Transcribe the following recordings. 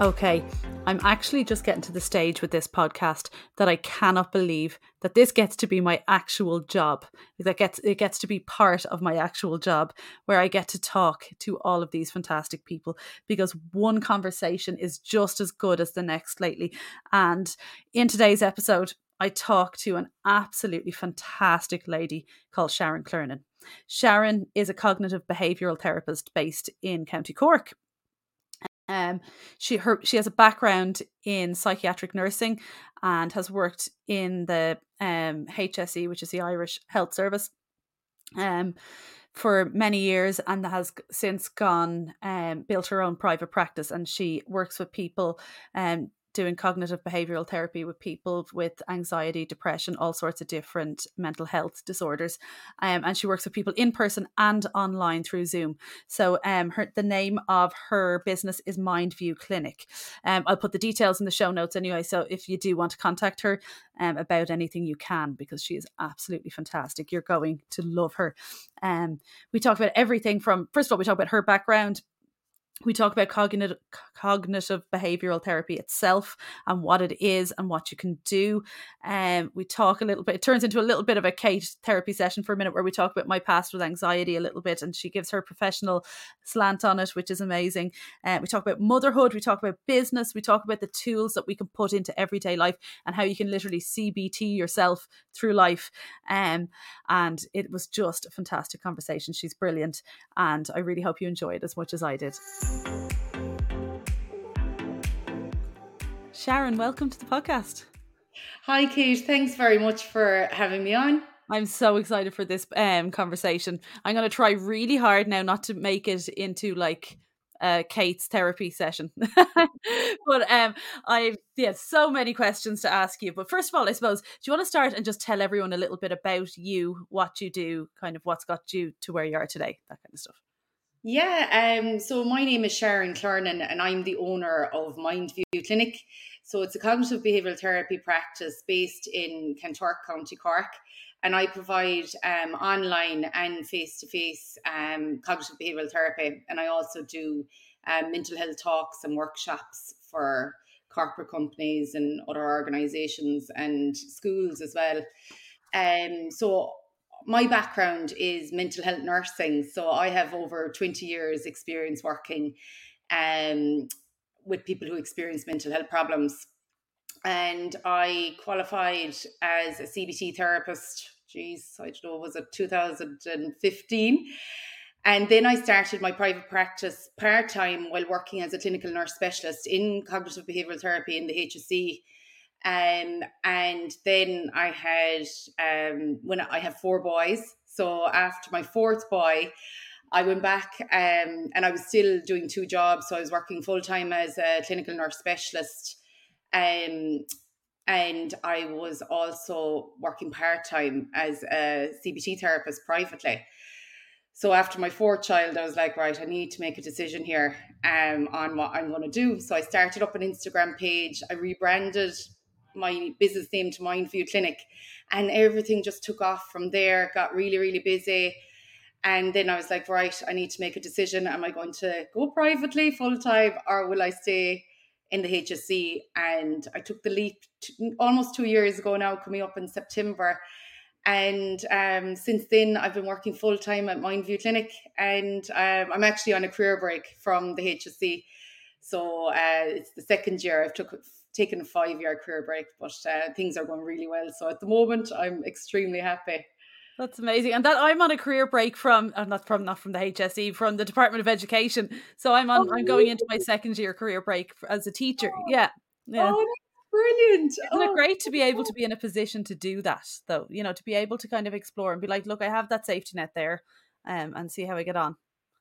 Okay, I'm actually just getting to the stage with this podcast that I cannot believe that this gets to be my actual job. That gets it gets to be part of my actual job where I get to talk to all of these fantastic people because one conversation is just as good as the next lately. And in today's episode, I talk to an absolutely fantastic lady called Sharon Clernon. Sharon is a cognitive behavioural therapist based in County Cork um, she her she has a background in psychiatric nursing and has worked in the um, HSE, which is the Irish Health Service, um, for many years, and has since gone um, built her own private practice. And she works with people um, doing cognitive behavioral therapy with people with anxiety, depression, all sorts of different mental health disorders. Um, and she works with people in person and online through Zoom. So um, her the name of her business is Mindview Clinic. Um, I'll put the details in the show notes anyway. So if you do want to contact her um, about anything, you can because she is absolutely fantastic. You're going to love her. Um, we talk about everything from first of all, we talk about her background, we talk about cognitive cognitive behavioral therapy itself and what it is and what you can do. And um, we talk a little bit it turns into a little bit of a kate therapy session for a minute where we talk about my past with anxiety a little bit and she gives her professional slant on it which is amazing. Uh, we talk about motherhood we talk about business we talk about the tools that we can put into everyday life and how you can literally cbt yourself through life. Um, and it was just a fantastic conversation. She's brilliant and i really hope you enjoy it as much as i did Sharon, welcome to the podcast. Hi, Kate. Thanks very much for having me on. I'm so excited for this um, conversation. I'm going to try really hard now not to make it into like uh, Kate's therapy session. but um, I've yeah, so many questions to ask you. But first of all, I suppose, do you want to start and just tell everyone a little bit about you, what you do, kind of what's got you to where you are today, that kind of stuff? Yeah, um, so my name is Sharon Clernon and I'm the owner of Mindview Clinic. So it's a cognitive behavioural therapy practice based in Kanturk, County Cork. And I provide um, online and face to face cognitive behavioural therapy. And I also do um, mental health talks and workshops for corporate companies and other organizations and schools as well. Um, so my background is mental health nursing. So I have over 20 years experience working um, with people who experience mental health problems. And I qualified as a CBT therapist, geez, I don't know, was it 2015? And then I started my private practice part time while working as a clinical nurse specialist in cognitive behavioral therapy in the HSE um, and then I had um, when I have four boys. So after my fourth boy, I went back um, and I was still doing two jobs. So I was working full time as a clinical nurse specialist. Um, and I was also working part time as a CBT therapist privately. So after my fourth child, I was like, right, I need to make a decision here um, on what I'm going to do. So I started up an Instagram page. I rebranded my business name to Mindview Clinic. And everything just took off from there, got really, really busy. And then I was like, right, I need to make a decision. Am I going to go privately full time or will I stay in the HSE? And I took the leap almost two years ago now, coming up in September. And um, since then, I've been working full time at Mindview Clinic, and um, I'm actually on a career break from the HSE. So uh, it's the second year I've took taken a five year career break, but uh, things are going really well. So at the moment, I'm extremely happy. That's amazing, and that I'm on a career break from uh, not from not from the HSE from the Department of Education. So I'm on oh, I'm going into my second year career break as a teacher. Oh. Yeah, yeah. Oh, brilliant! Isn't oh, it great to be able to be in a position to do that, though? You know, to be able to kind of explore and be like, look, I have that safety net there, um, and see how I get on.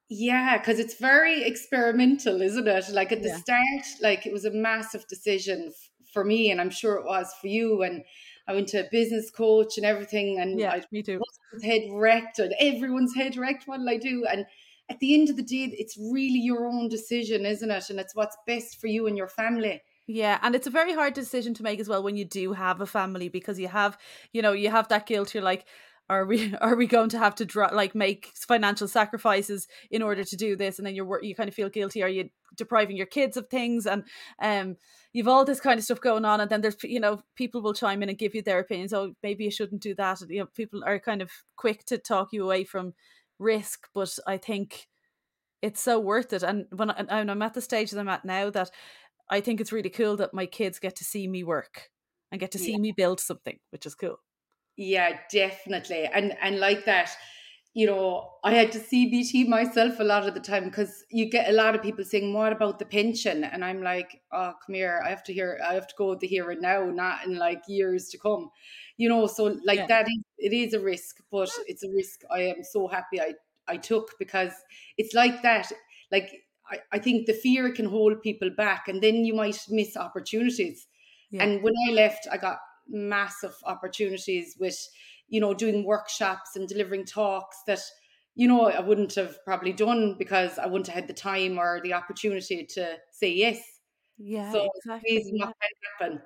Yeah, because it's very experimental, isn't it? Like at the yeah. start, like it was a massive decision f- for me, and I'm sure it was for you. And I went to a business coach and everything, and yeah, I me too. Head wrecked, and everyone's head wrecked. What I do? And at the end of the day, it's really your own decision, isn't it? And it's what's best for you and your family. Yeah, and it's a very hard decision to make as well when you do have a family because you have, you know, you have that guilt. You're like, are we are we going to have to draw like make financial sacrifices in order to do this? And then you're you kind of feel guilty. Are you depriving your kids of things? And um you've all this kind of stuff going on and then there's you know people will chime in and give you their opinions oh maybe you shouldn't do that. You know people are kind of quick to talk you away from risk but i think it's so worth it. And when, I, and i'm at the stage that i'm at now that i think it's really cool that my kids get to see me work and get to see yeah. me build something which is cool yeah definitely and and like that you know, I had to CBT myself a lot of the time because you get a lot of people saying, "What about the pension?" And I'm like, "Oh, come here! I have to hear. I have to go with the here and now, not in like years to come." You know, so like yeah. that is it is a risk, but it's a risk I am so happy I I took because it's like that. Like I, I think the fear can hold people back, and then you might miss opportunities. Yeah. And when I left, I got massive opportunities with you know, doing workshops and delivering talks that, you know, I wouldn't have probably done because I wouldn't have had the time or the opportunity to say yes. Yeah, so exactly. Yeah. what can happen.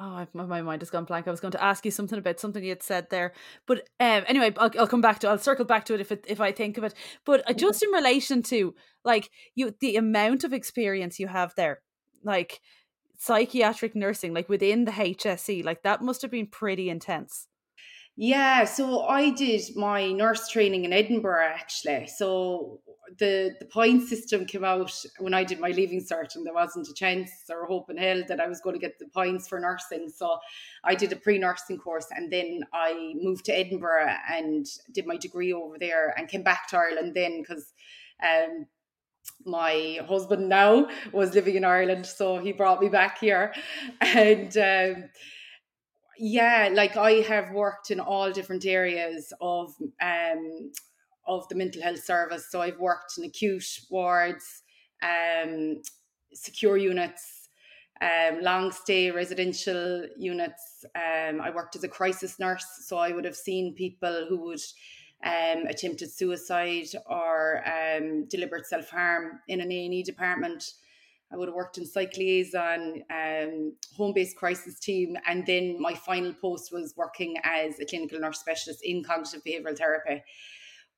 Oh, my mind has gone blank. I was going to ask you something about something you had said there, but um, anyway, I'll, I'll come back to. I'll circle back to it if it, if I think of it. But uh, just in relation to like you, the amount of experience you have there, like psychiatric nursing, like within the HSE, like that must have been pretty intense. Yeah, so I did my nurse training in Edinburgh actually. So the the point system came out when I did my leaving cert, and there wasn't a chance or hope in hell that I was going to get the points for nursing. So I did a pre nursing course, and then I moved to Edinburgh and did my degree over there, and came back to Ireland then because. Um, my husband now was living in Ireland, so he brought me back here, and um, yeah like i have worked in all different areas of um of the mental health service. So i've worked in acute wards um secure units um long stay residential units. Um i worked as a crisis nurse so i would have seen people who would um, attempted suicide or um, deliberate self harm in an A and E department. I would have worked in psych liaison, um, home based crisis team, and then my final post was working as a clinical nurse specialist in cognitive behavioral therapy.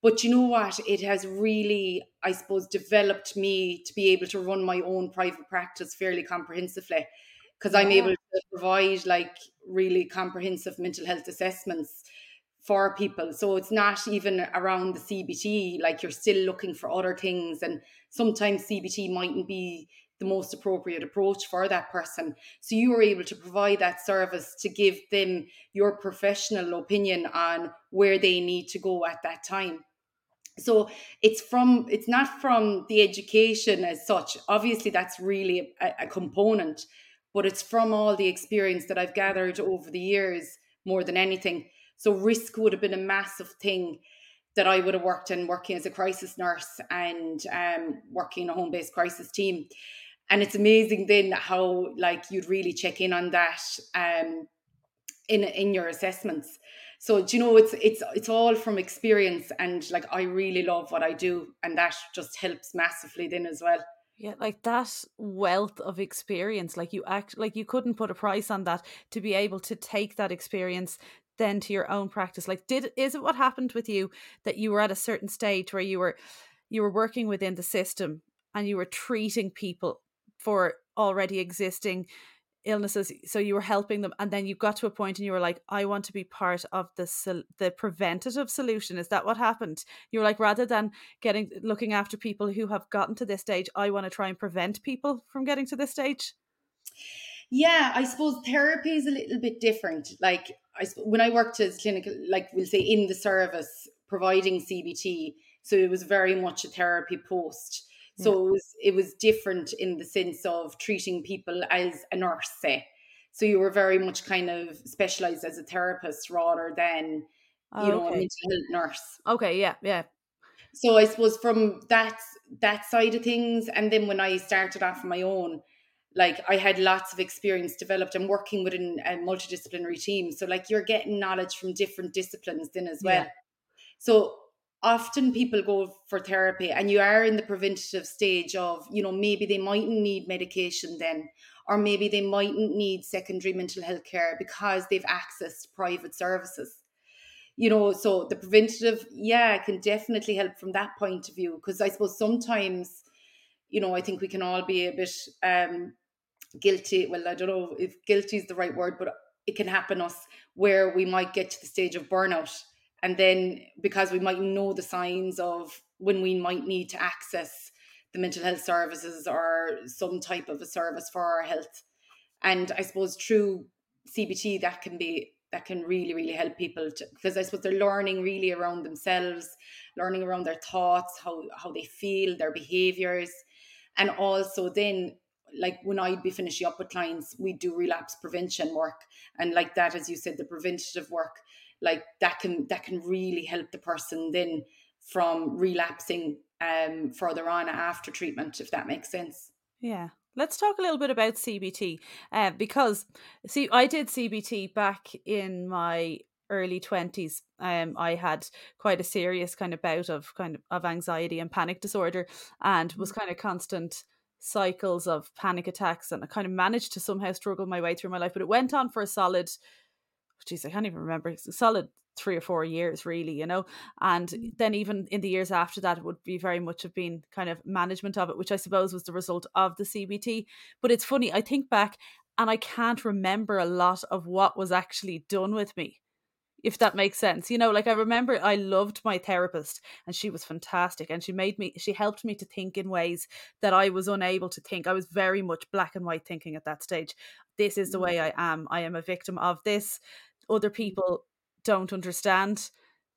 But you know what? It has really, I suppose, developed me to be able to run my own private practice fairly comprehensively because I'm able to provide like really comprehensive mental health assessments for people. So it's not even around the CBT, like you're still looking for other things. And sometimes CBT mightn't be the most appropriate approach for that person. So you are able to provide that service to give them your professional opinion on where they need to go at that time. So it's from it's not from the education as such. Obviously, that's really a, a component, but it's from all the experience that I've gathered over the years more than anything. So risk would have been a massive thing that I would have worked in working as a crisis nurse and um, working in a home based crisis team. And it's amazing then how like you'd really check in on that um in in your assessments. So do you know it's it's it's all from experience and like i really love what i do and that just helps massively then as well. Yeah like that wealth of experience like you act like you couldn't put a price on that to be able to take that experience then to your own practice? Like did is it what happened with you that you were at a certain stage where you were you were working within the system and you were treating people for already existing illnesses so you were helping them and then you got to a point and you were like i want to be part of the the preventative solution. Is that what happened? You were like rather than getting looking after people who have gotten to this stage i want to try and prevent people from getting to this stage? Yeah i suppose therapy is a little bit different. Like i when i worked as clinical like we'll say in the service providing cbt so it was very much a therapy post so yeah. it was it was different in the sense of treating people as a nurse, say. So you were very much kind of specialized as a therapist rather than oh, you know okay. a mental health nurse. Okay, yeah, yeah. So I suppose from that that side of things, and then when I started off on my own, like I had lots of experience developed and working within a multidisciplinary team. So like you're getting knowledge from different disciplines then as well. Yeah. So often people go for therapy and you are in the preventative stage of you know maybe they mightn't need medication then or maybe they mightn't need secondary mental health care because they've accessed private services you know, so the preventative, yeah, can definitely help from that point of view. Because I suppose sometimes, you know, I think we can all be a bit um, guilty. Well, I don't know if guilty is the right word, but it can happen us where we might get to the stage of burnout. And then because we might know the signs of when we might need to access the mental health services or some type of a service for our health. And I suppose through CBT, that can be that can really really help people because i suppose they're learning really around themselves learning around their thoughts how how they feel their behaviors and also then like when i'd be finishing up with clients we do relapse prevention work. And like that as you said the preventative work like that can that can really help the person then from relapsing um further on after treatment if that makes sense. Yeah. Let's talk a little bit about CBT uh, because see, I did CBT back in my early 20s um i had quite a serious kind of bout of kind of, of anxiety and panic disorder and was mm. kind of constant cycles of panic attacks and i kind of managed to somehow struggle my way through my life but it went on for a solid geez i can't even remember it's a solid three or four years really you know? And mm. then even in the years after that it would be very much have been kind of management of it which i suppose was the result of the cbt but it's funny i think back and i can't remember a lot of what was actually done with me if that makes sense you know like i remember i loved my therapist and she was fantastic and she made me she helped me to think in ways that i was unable to think. I was very much black and white thinking at that stage. This is the mm. way i am. I am a victim of this. Other people don't understand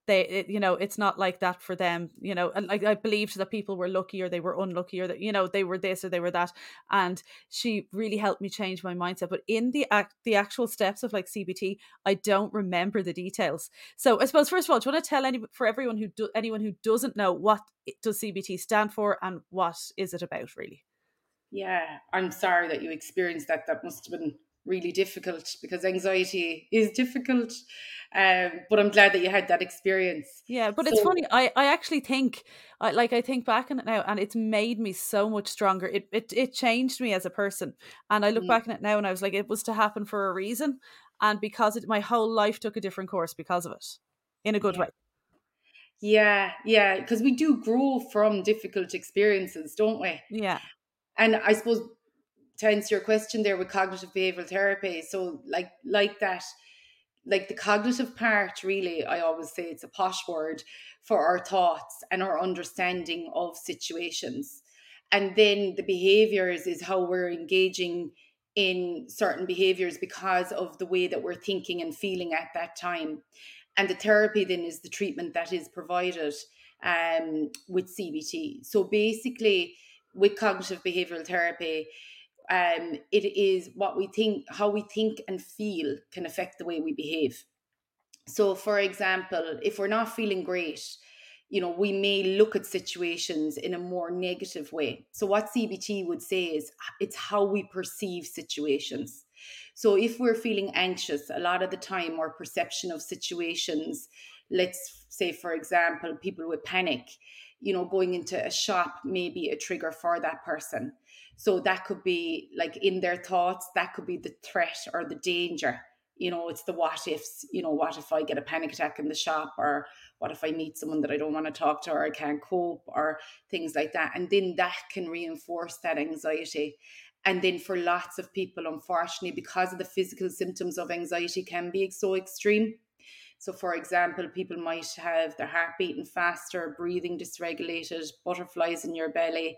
they it, you know it's not like that for them you know and like i believed that people were lucky or they were unlucky or that you know they were this or they were that and she really helped me change my mindset but in the act the actual steps of like cbt i don't remember the details. So i suppose first of all do you want to tell any for everyone who do anyone who doesn't know what does cbt stand for and what is it about really? Yeah i'm sorry that you experienced that that must have been really difficult because anxiety is difficult. Um, but I'm glad that you had that experience. Yeah, but so, it's funny. I, I actually think, I, like, I think back on it now, and it's made me so much stronger. It it it changed me as a person, and I look mm-hmm. back on it now, and I was like, it was to happen for a reason, and because it, my whole life took a different course because of it, in a good yeah. way. Yeah, yeah, because we do grow from difficult experiences, don't we? Yeah. And I suppose to answer your question there with cognitive behavioral therapy so like like that like the cognitive part really i always say it's a posh word for our thoughts and our understanding of situations. And then the behaviors is how we're engaging in certain behaviors because of the way that we're thinking and feeling at that time. And the therapy then is the treatment that is provided um, with cbt so basically with cognitive behavioral therapy um, it is what we think, how we think and feel can affect the way we behave. So, for example, if we're not feeling great, you know, we may look at situations in a more negative way. So, what CBT would say is it's how we perceive situations. So, if we're feeling anxious, a lot of the time our perception of situations, let's say, for example, people with panic, you know, going into a shop may be a trigger for that person. So that could be like in their thoughts, that could be the threat or the danger. You know, it's the what ifs, you know, what if I get a panic attack in the shop or what if I meet someone that I don't want to talk to or I can't cope or things like that. And then that can reinforce that anxiety. And then for lots of people, unfortunately, because of the physical symptoms of anxiety can be so extreme. So, for example, people might have their heart beating faster, breathing dysregulated, butterflies in your belly,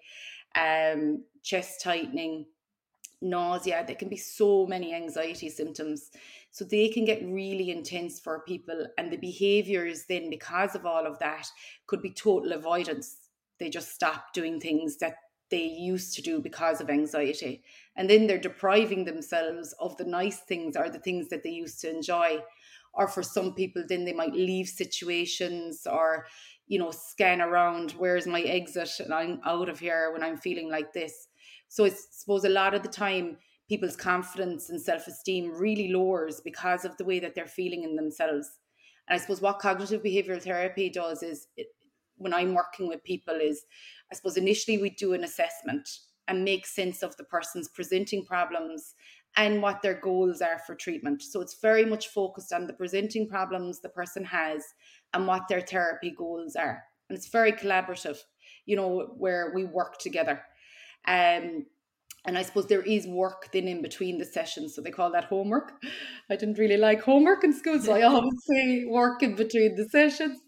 um, chest tightening, nausea. There can be so many anxiety symptoms. So they can get really intense for people. And the behaviors, then, because of all of that, could be total avoidance. They just stop doing things that they used to do because of anxiety. And then they're depriving themselves of the nice things or the things that they used to enjoy. Or for some people, then they might leave situations or you know, scan around where's my exit and I'm out of here when I'm feeling like this. So I suppose a lot of the time people's confidence and self-esteem really lowers because of the way that they're feeling in themselves. And I suppose what cognitive behavioral therapy does is it, when I'm working with people is I suppose initially we do an assessment and make sense of the person's presenting problems and what their goals are for treatment. So it's very much focused on the presenting problems the person has and what their therapy goals are. And it's very collaborative, you know, where we work together. Um, and I suppose there is work then in between the sessions. So they call that homework. I didn't really like homework in school, so I always say work in between the sessions.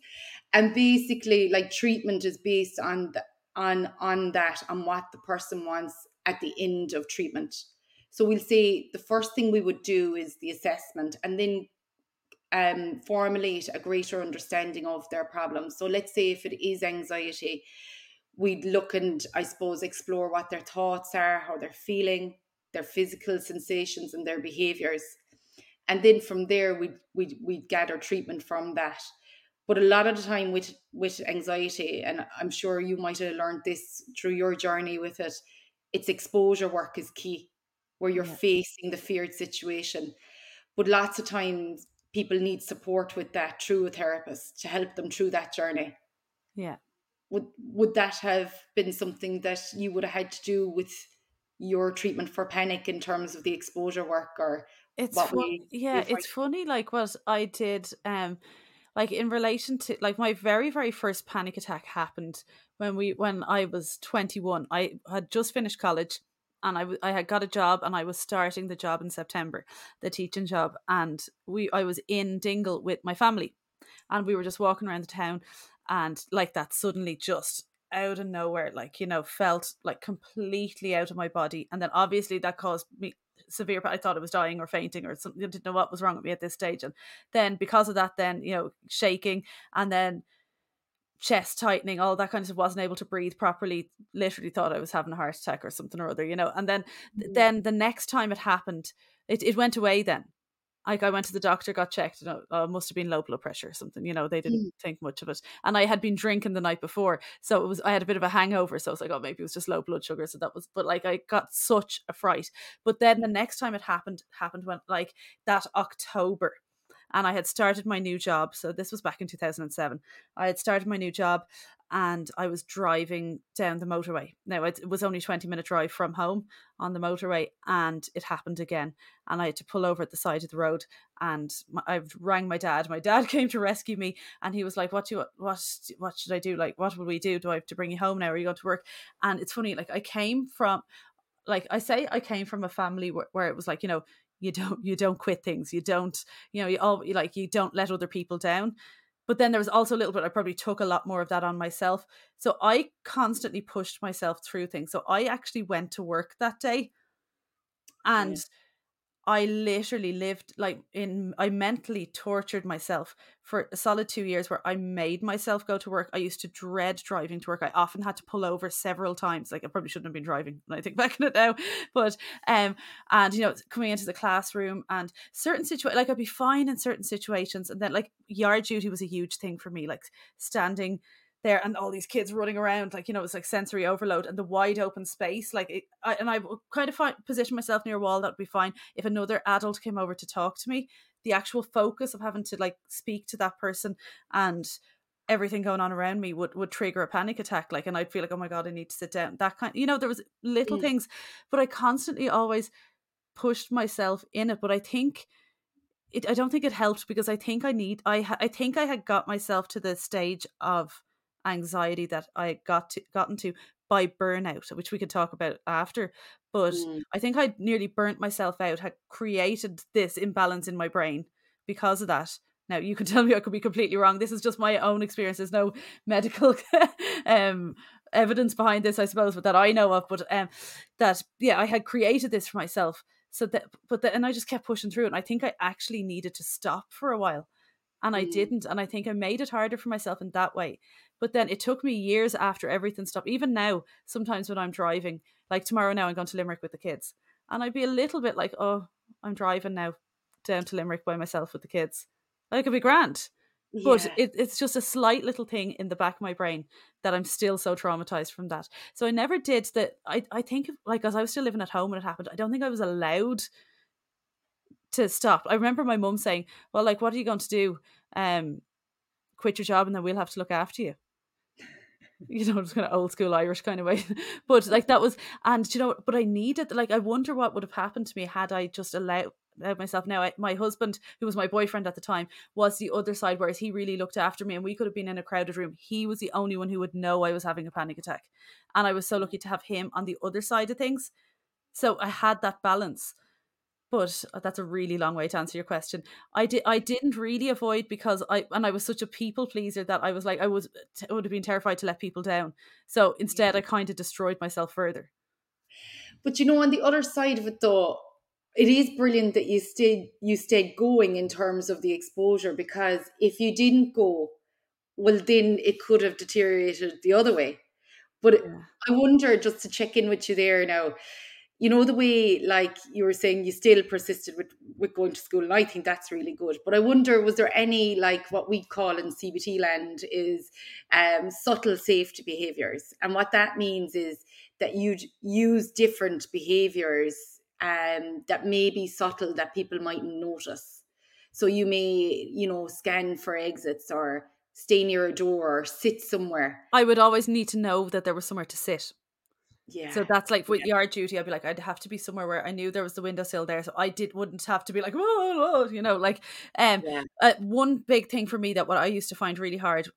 And basically, like treatment is based on the, on on that, on what the person wants at the end of treatment. So we'll say the first thing we would do is the assessment and then um, formulate a greater understanding of their problems. So let's say if it is anxiety, we'd look and I suppose explore what their thoughts are, how they're feeling, their physical sensations and their behaviors. And then from there we'd we'd we'd gather treatment from that. But a lot of the time with with anxiety, and I'm sure you might have learned this through your journey with it, it's exposure work is key where you're yeah. facing the feared situation. But lots of times people need support with that through a therapist to help them through that journey. Yeah. Would would that have been something that you would have had to do with your treatment for panic in terms of the exposure work or it's fun- yeah it's funny like what i did um like in relation to like my very very first panic attack happened when we when i was 21 i had just finished college and I, w- I had got a job and I was starting the job in September, the teaching job. And we I was in Dingle with my family and we were just walking around the town and like that suddenly just out of nowhere, like, you know, felt like completely out of my body. And then obviously that caused me severe I thought I was dying or fainting or something. I didn't know what was wrong with me at this stage. And then because of that, then, you know, shaking and then chest tightening, all that kind of stuff, wasn't able to breathe properly, literally thought I was having a heart attack or something or other, you know. And then mm-hmm. then the next time it happened, it, it went away then. Like I went to the doctor, got checked, and uh, must have been low blood pressure or something. You know, they didn't mm. think much of it. And I had been drinking the night before, so it was I had a bit of a hangover. So I was like, oh, maybe it was just low blood sugar. So that was, but like I got such a fright. But then the next time it happened happened when like that October and I had started my new job. So this was back in 2007. I had started my new job and I was driving down the motorway. Now it was only 20 minute drive from home on the motorway and it happened again and I had to pull over at the side of the road and I rang my dad. My dad came to rescue me and he was like what do you, what what should I do? Like what will we do? Do I have to bring you home now? Are you going to work? And it's funny like I came from like I say I came from a family where, where it was like you know you don't you don't quit things you don't you know you all you like you don't let other people down. But then there was also a little bit i probably took a lot more of that on myself. So i constantly pushed myself through things. So i actually went to work that day and yeah. I literally lived like in I mentally tortured myself for a solid 2 years where I made myself go to work. I used to dread driving to work. I often had to pull over several times. Like I probably shouldn't have been driving when I think back on it now. But um and you know coming into the classroom and certain situations like I'd be fine in certain situations and then like yard duty was a huge thing for me like standing there and all these kids running around like you know it's like sensory overload and the wide open space like it, I, and I kind of find, position myself near a wall that would be fine if another adult came over to talk to me the actual focus of having to like speak to that person and everything going on around me would would trigger a panic attack like and I'd feel like oh my god I need to sit down that kind you know there was little mm. things but I constantly always pushed myself in it but I think it, I don't think it helped because I think I need I I think I had got myself to the stage of anxiety that I got to gotten to by burnout, which we could talk about after. But mm. I think I nearly burnt myself out, had created this imbalance in my brain because of that. Now you can tell me I could be completely wrong. This is just my own experience. There's no medical um, evidence behind this, I suppose, but that I know of. But um, that yeah, I had created this for myself. So that, but then I just kept pushing through, and I think I actually needed to stop for a while, and I mm. didn't. And I think I made it harder for myself in that way. But then it took me years after everything stopped. Even now, sometimes when I'm driving, like tomorrow now, I'm going to Limerick with the kids. And I'd be a little bit like, oh, I'm driving now down to Limerick by myself with the kids. Like, it'd be grand. Yeah. But it, it's just a slight little thing in the back of my brain that I'm still so traumatized from that. So I never did that. I, I think, like, as I was still living at home when it happened, I don't think I was allowed to stop. I remember my mum saying, well, like, what are you going to do? Um, quit your job and then we'll have to look after you you know, just kind of old school Irish kind of way. but like that was, and you know, but I needed, like, I wonder what would have happened to me had I just allowed myself. Now I, my husband who was my boyfriend at the time was the other side whereas he really looked after me and we could have been in a crowded room. He was the only one who would know i was having a panic attack and i was so lucky to have him on the other side of things. So i had that balance but uh, that's a really long way to answer your question. I did i didn't really avoid because i and i was such a people pleaser that i was like i was I would have been terrified to let people down. So instead i kind of destroyed myself further. But you know on the other side of it though it is brilliant that you stayed you stayed going in terms of the exposure because if you didn't go well then it could have deteriorated the other way. But yeah. i wonder just to check in with you there now you know the way like you were saying you still persisted with with going to school and i think that's really good. But i wonder was there any like what we call in cbt land is um, subtle safety behaviors and what that means is that you'd use different behaviors um, that may be subtle that people might notice. So you may you know scan for exits or stay near a door or sit somewhere. I would always need to know that there was somewhere to sit yeah. So that's like with yeah. yard duty. I'd be like, I'd have to be somewhere where I knew there was the windowsill there, so I did wouldn't have to be like, whoa, you know, like um. Yeah. Uh, one big thing for me that what I used to find really hard.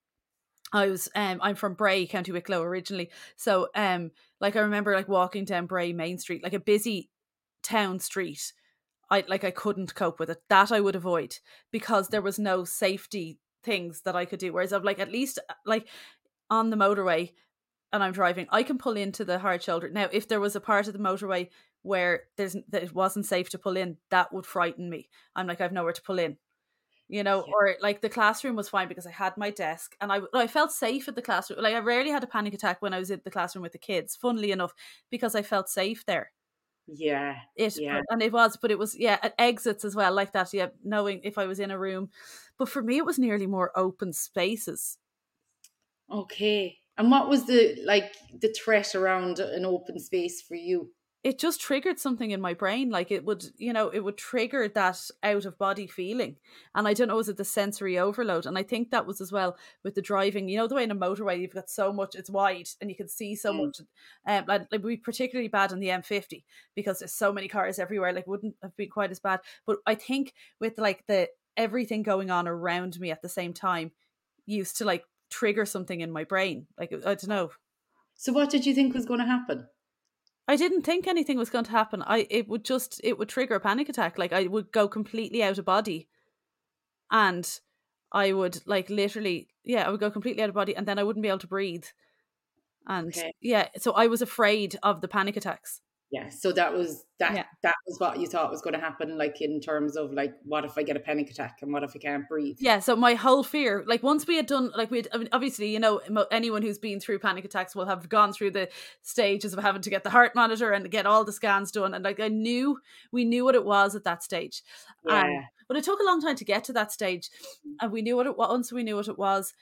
I was um I'm from Bray, County Wicklow originally, so um like I remember like walking down Bray Main Street, like a busy town street. I like I couldn't cope with it. That I would avoid because there was no safety things that I could do. Whereas I've like at least uh, like on the motorway and I'm driving, I can pull into the hard shoulder. Now, if there was a part of the motorway where there's that it wasn't safe to pull in, that would frighten me. I'm like, I've nowhere to pull in. You know, yeah. or like the classroom was fine because I had my desk and I I felt safe at the classroom. Like I rarely had a panic attack when I was in the classroom with the kids, funnily enough, because I felt safe there. Yeah. It yeah. and it was, but it was yeah, at exits as well, like that. Yeah, knowing if I was in a room. But for me it was nearly more open spaces. Okay. And what was the like the threat around an open space for you? It just triggered something in my brain. Like it would, you know, it would trigger that out of body feeling. And I don't know, was it the sensory overload? And I think that was as well with the driving. You know, the way in a motorway you've got so much, it's wide and you can see so mm. much. Um, like, like we particularly bad on the M50 because there's so many cars everywhere. Like wouldn't have been quite as bad. But I think with like the everything going on around me at the same time used to like trigger something in my brain. Like I don't know. So what did you think was going to happen? I didn't think anything was going to happen. I it would just it would trigger a panic attack. Like I would go completely out of body, and I would like literally yeah I would go completely out of body, and then I wouldn't be able to breathe. And okay. yeah, so I was afraid of the panic attacks yeah so that was that yeah. that was what you thought was going to happen like in terms of like what if i get a panic attack and what if i can't breathe yeah so my whole fear like once we had done like we had I mean, obviously you know anyone who's been through panic attacks will have gone through the stages of having to get the heart monitor and get all the scans done and like i knew we knew what it was at that stage yeah. Um, but it took a long time to get to that stage and we knew what it was once we knew what it was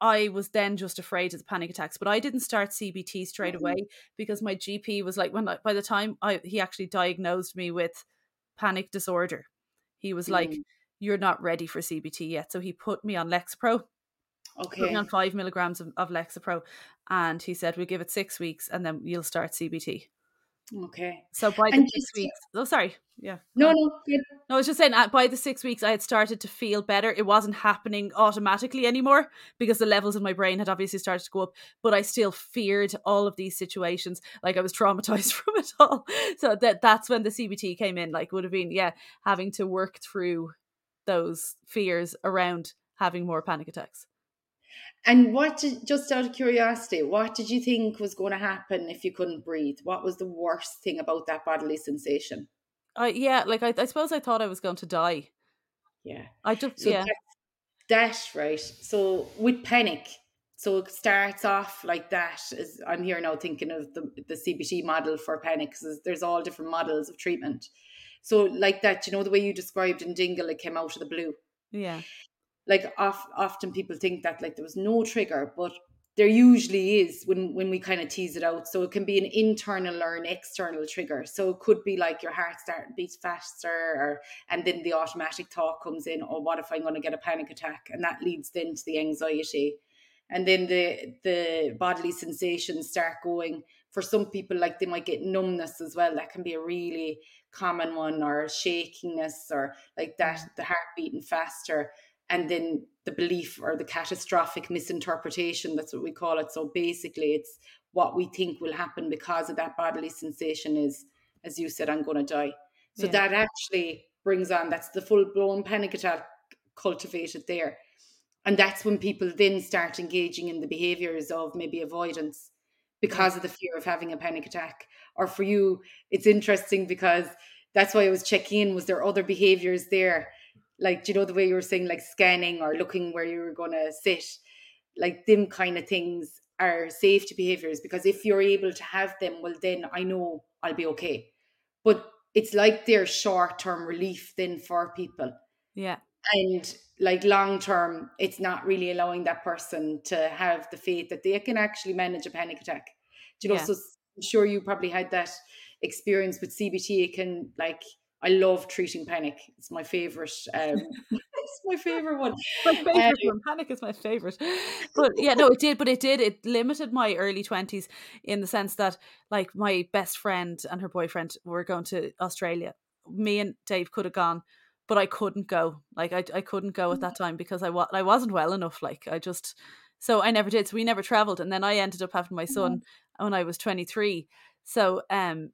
I was then just afraid of the panic attacks, but I didn't start CBT straight mm-hmm. away because my GP was like, when I, by the time I he actually diagnosed me with panic disorder, he was mm-hmm. like, mm. "You're not ready for CBT yet," so he put me on Lexapro. Okay. Put me on five milligrams of, of Lexapro, and he said, "We'll give it six weeks, and then you'll start CBT." Okay. So by the and six weeks, oh sorry, yeah. No, no. No, I was just saying. Uh, by the six weeks, I had started to feel better. It wasn't happening automatically anymore because the levels in my brain had obviously started to go up. But I still feared all of these situations. Like I was traumatized from it all. So that that's when the CBT came in. Like would have been yeah, having to work through those fears around having more panic attacks. And what did, just out of curiosity, what did you think was going to happen if you couldn't breathe? What was the worst thing about that bodily sensation? Uh, yeah, like I, I suppose I thought I was going to die. Yeah. I just, so yeah. That, that, right. So with panic, so it starts off like that. As I'm here now thinking of the, the CBT model for panic, because there's all different models of treatment. So like that, you know, the way you described in Dingle, it came out of the blue. Yeah like of, often people think that like there was no trigger but there usually is when when we kind of tease it out. So it can be an internal or an external trigger. So it could be like your heart starting beats faster or and then the automatic thought comes in oh what if i'm going to get a panic attack? And that leads then to the anxiety. And then the the bodily sensations start going. For some people like they might get numbness as well. That can be a really common one or shakiness or like that mm. the heart beating faster and then the belief or the catastrophic misinterpretation that's what we call it so basically it's what we think will happen because of that bodily sensation is as you said i'm going to die so yeah. that actually brings on that's the full blown panic attack cultivated there and that's when people then start engaging in the behaviors of maybe avoidance because of the fear of having a panic attack. Or for you, it's interesting because that's why I was checking in. Was there other behaviors there? Like, do you know the way you were saying, like scanning or looking where you were going to sit? Like, them kind of things are safety behaviors because if you're able to have them, well, then I know I'll be okay. But it's like their short term relief then for people. Yeah. And like long term, it's not really allowing that person to have the faith that they can actually manage a panic attack. Do you know, yeah. so I'm sure you probably had that experience with CBT. It can like I love treating panic. It's my favorite. Um, it's my favorite one. My favorite um, one. Panic is my favorite. But yeah, no, it did. But it did. It limited my early twenties in the sense that, like, my best friend and her boyfriend were going to Australia. Me and Dave could have gone but I couldn't go. Like I, I couldn't go at mm. that time because I wa- I wasn't well enough. Like I just so I never did. So we never traveled, and then I ended up having my son mm. when I was twenty three. So um,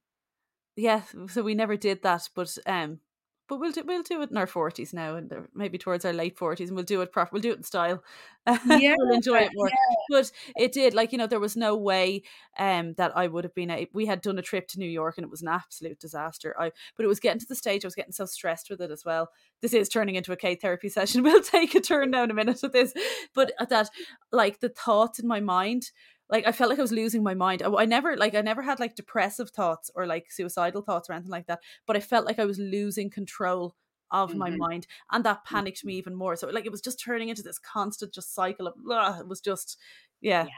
yeah, so we never did that. But um, but we'll do we'll do it in our forties now, and maybe towards our late forties, and we'll do it proper. We'll do it in style. Yeah, we'll enjoy it more. Yeah. But it did, like you know, there was no way um that I would have been. A, we had done a trip to New York, and it was an absolute disaster. I but it was getting to the stage I was getting so stressed with it as well. This is turning into a K therapy session. We'll take a turn now in a minute with this, but that like the thoughts in my mind like I felt like I was losing my mind. I, I, never like I never had like depressive thoughts or like suicidal thoughts or anything like that, but I felt like I was losing control of mm-hmm. my mind and that panicked me even more. So like it was just turning into this constant just cycle of it was just yeah. yeah.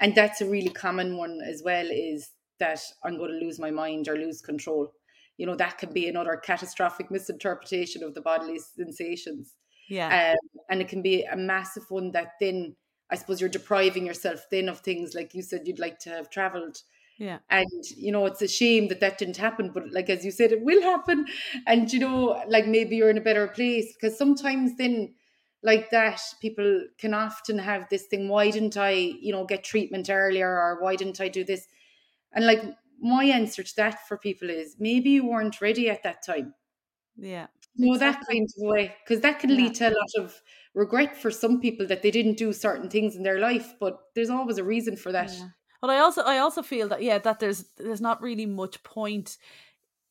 And that's a really common one as well is that I'm going to lose my mind or lose control. You know, that can be another catastrophic misinterpretation of the bodily sensations. Yeah. Um, and it can be a massive one that then I suppose you're depriving yourself then of things like you said you'd like to have traveled. Yeah. And, you know, it's a shame that that didn't happen. But, like, as you said, it will happen. And, you know, like maybe you're in a better place because sometimes then, like that, people can often have this thing why didn't I, you know, get treatment earlier or why didn't I do this? And, like, my answer to that for people is maybe you weren't ready at that time. Yeah. Exactly. that kind of way. Because that can lead to a lot of regret for some people that they didn't do certain things in their life, but there's always a reason for that. Yeah. But I also I also feel that yeah that there's there's not really much point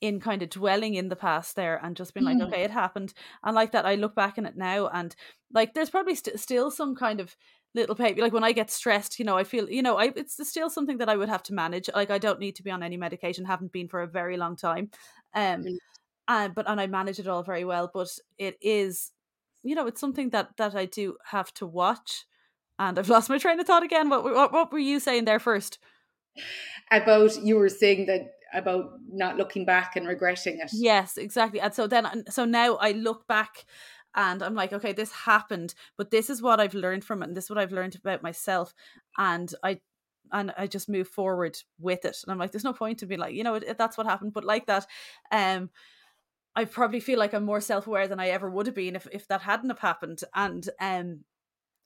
in kind of dwelling in the past there and just being mm. like okay it happened and like that I look back in it now and like there's probably st- still some kind of little pain like when I get stressed you know I feel you know I it's still something that I would have to manage like I don't need to be on any medication haven't been for a very long time um mm. And but and I manage it all very well but it is you know, it's something that that I do have to watch. And I've lost my train of thought again. What what, what were you saying there first? About you were saying that about not looking back and regretting it. Yes, exactly. And so then, so now I look back and I'm like, okay, this happened, but this is what I've learned from it, and this is what I've learned about myself, and I and I just move forward with it. And I'm like, there's no point to be like, you know, it. that's what happened, but like that, um, I probably feel like I'm more self aware than I ever would have been if, if that hadn't have happened. And um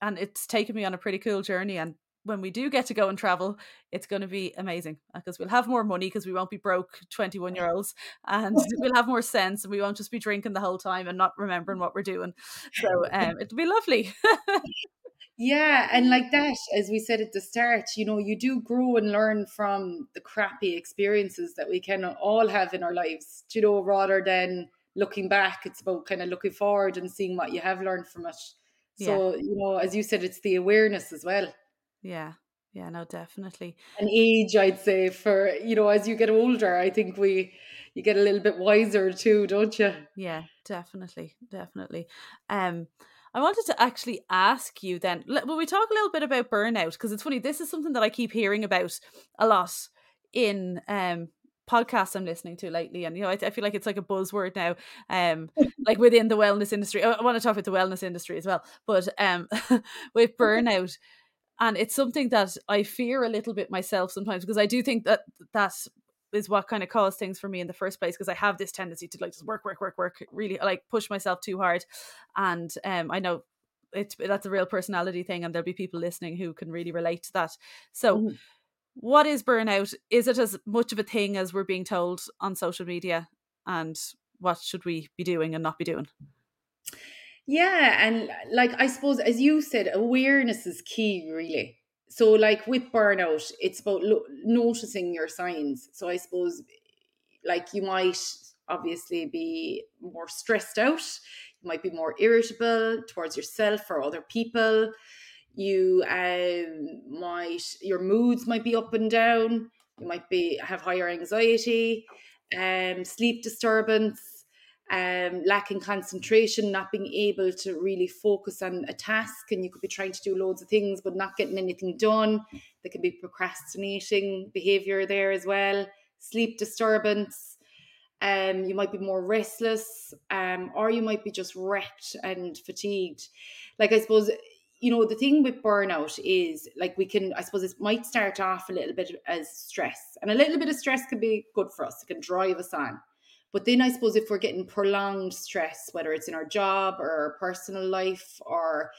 and it's taken me on a pretty cool journey. And when we do get to go and travel, it's going to be amazing because we'll have more money because we won't be broke 21 year olds and we'll have more sense and we won't just be drinking the whole time and not remembering what we're doing. So um, it'll be lovely. Yeah, and like that, as we said at the start, you know, you do grow and learn from the crappy experiences that we can all have in our lives, you know, rather than looking back. It's about kind of looking forward and seeing what you have learned from it. So, yeah. you know, as you said, it's the awareness as well. Yeah. Yeah, no, definitely. An age, I'd say, for, you know, as you get older, I think we, you get a little bit wiser too, don't you? Yeah, definitely. Definitely. Um, I wanted to actually ask you then. Will we talk a little bit about burnout? Because it's funny, this is something that I keep hearing about a lot in um podcasts I'm listening to lately, and you know, I, I, feel like it's like a buzzword now, um, like within the wellness industry. I, I want to talk about the wellness industry as well, but um, with burnout, and it's something that I fear a little bit myself sometimes because I do think that that is what kind of caused things for me in the first place because I have this tendency to like just work, work, work, work, really like push myself too hard, and um, I know it's that's a real personality thing, and there'll be people listening who can really relate to that. So. Mm-hmm. What is burnout? Is it as much of a thing as we're being told on social media? And what should we be doing and not be doing? Yeah, and like I suppose, as you said, awareness is key, really. So, like with burnout, it's about lo- noticing your signs. So, I suppose, like you might obviously be more stressed out, you might be more irritable towards yourself or other people. You um, might your moods might be up and down. You might be have higher anxiety, um, sleep disturbance um, lacking concentration, not being able to really focus on a task, and you could be trying to do loads of things but not getting anything done. There can be procrastinating behavior there as well, sleep disturbance. Um, you might be more restless, um, or you might be just wrecked and fatigued. Like I suppose you know the thing with burnout is like we can i suppose it might start off a little bit as stress and a little bit of stress can be good for us it can drive us on but then I suppose if we're getting prolonged stress, whether it's in our job or our personal life or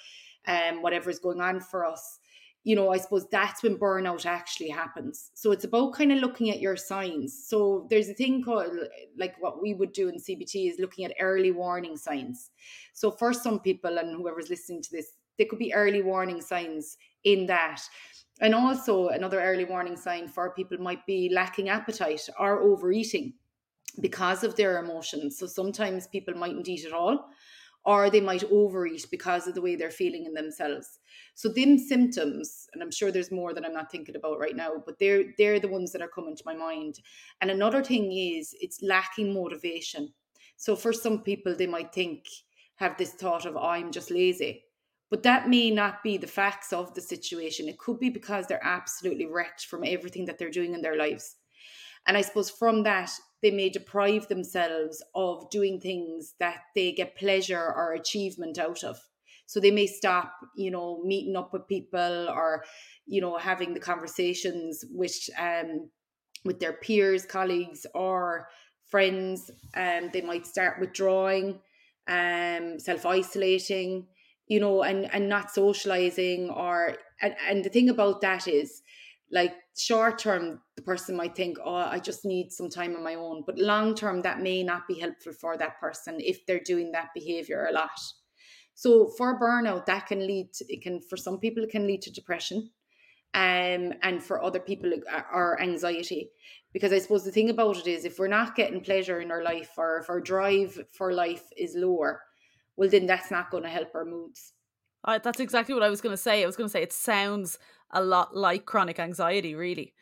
um, whatever is going on for us, you know, I suppose that's when burnout actually happens. So it's about kind of looking at your signs. So there's a thing called, like what we would do in CBT is looking at early warning signs. So for some people, and whoever's listening to this, there could be early warning signs in that. And also, another early warning sign for people might be lacking appetite or overeating because of their emotions. So sometimes people mightn't eat at all, or they might overeat because of the way they're feeling in themselves. So them symptoms, and I'm sure there's more that I'm not thinking about right now, but they're they're the ones that are coming to my mind. And another thing is it's lacking motivation. So for some people, they might think have this thought of oh, I'm just lazy. But that may not be the facts of the situation. It could be because they're absolutely wrecked from everything that they're doing in their lives. And I suppose from that, they may deprive themselves of doing things that they get pleasure or achievement out of. So they may stop, you know, meeting up with people or, you know, having the conversations with um with their peers, colleagues, or friends. Um, they might start withdrawing, um, self isolating, you know, and and not socializing. Or and and the thing about that is like short term the person might think oh i just need some time on my own. But long term that may not be helpful for that person if they're doing that behavior a lot. So for burnout that can lead to, it can for some people it can lead to depression um, and for other people or anxiety. Because i suppose the thing about it is if we're not getting pleasure in our life or if our drive for life is lower well then that's not going to help our moods uh, that's exactly what i was going to say i was going to say it sounds a lot like chronic anxiety, really.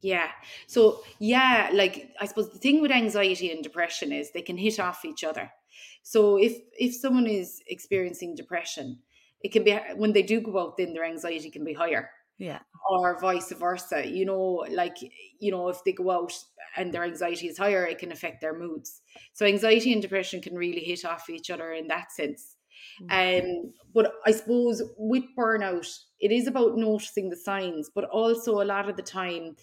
Yeah. So, yeah, like I suppose the thing with anxiety and depression is they can hit off each other. So, if if someone is experiencing depression, it can be when they do go out, then their anxiety can be higher. Yeah. Or vice versa. You know, like, you know, if they go out and their anxiety is higher, it can affect their moods. So, anxiety and depression can really hit off each other in that sense. Um, but I suppose with burnout, it is about noticing the signs, but also a lot of the time,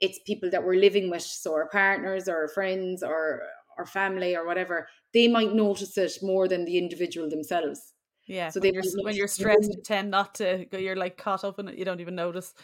it's people that we're living with, so our partners or our friends or our family or whatever, they might notice it more than the individual themselves. Yeah. So when, you're, when you're stressed, you tend not to go. You're like caught up in it. You don't even notice.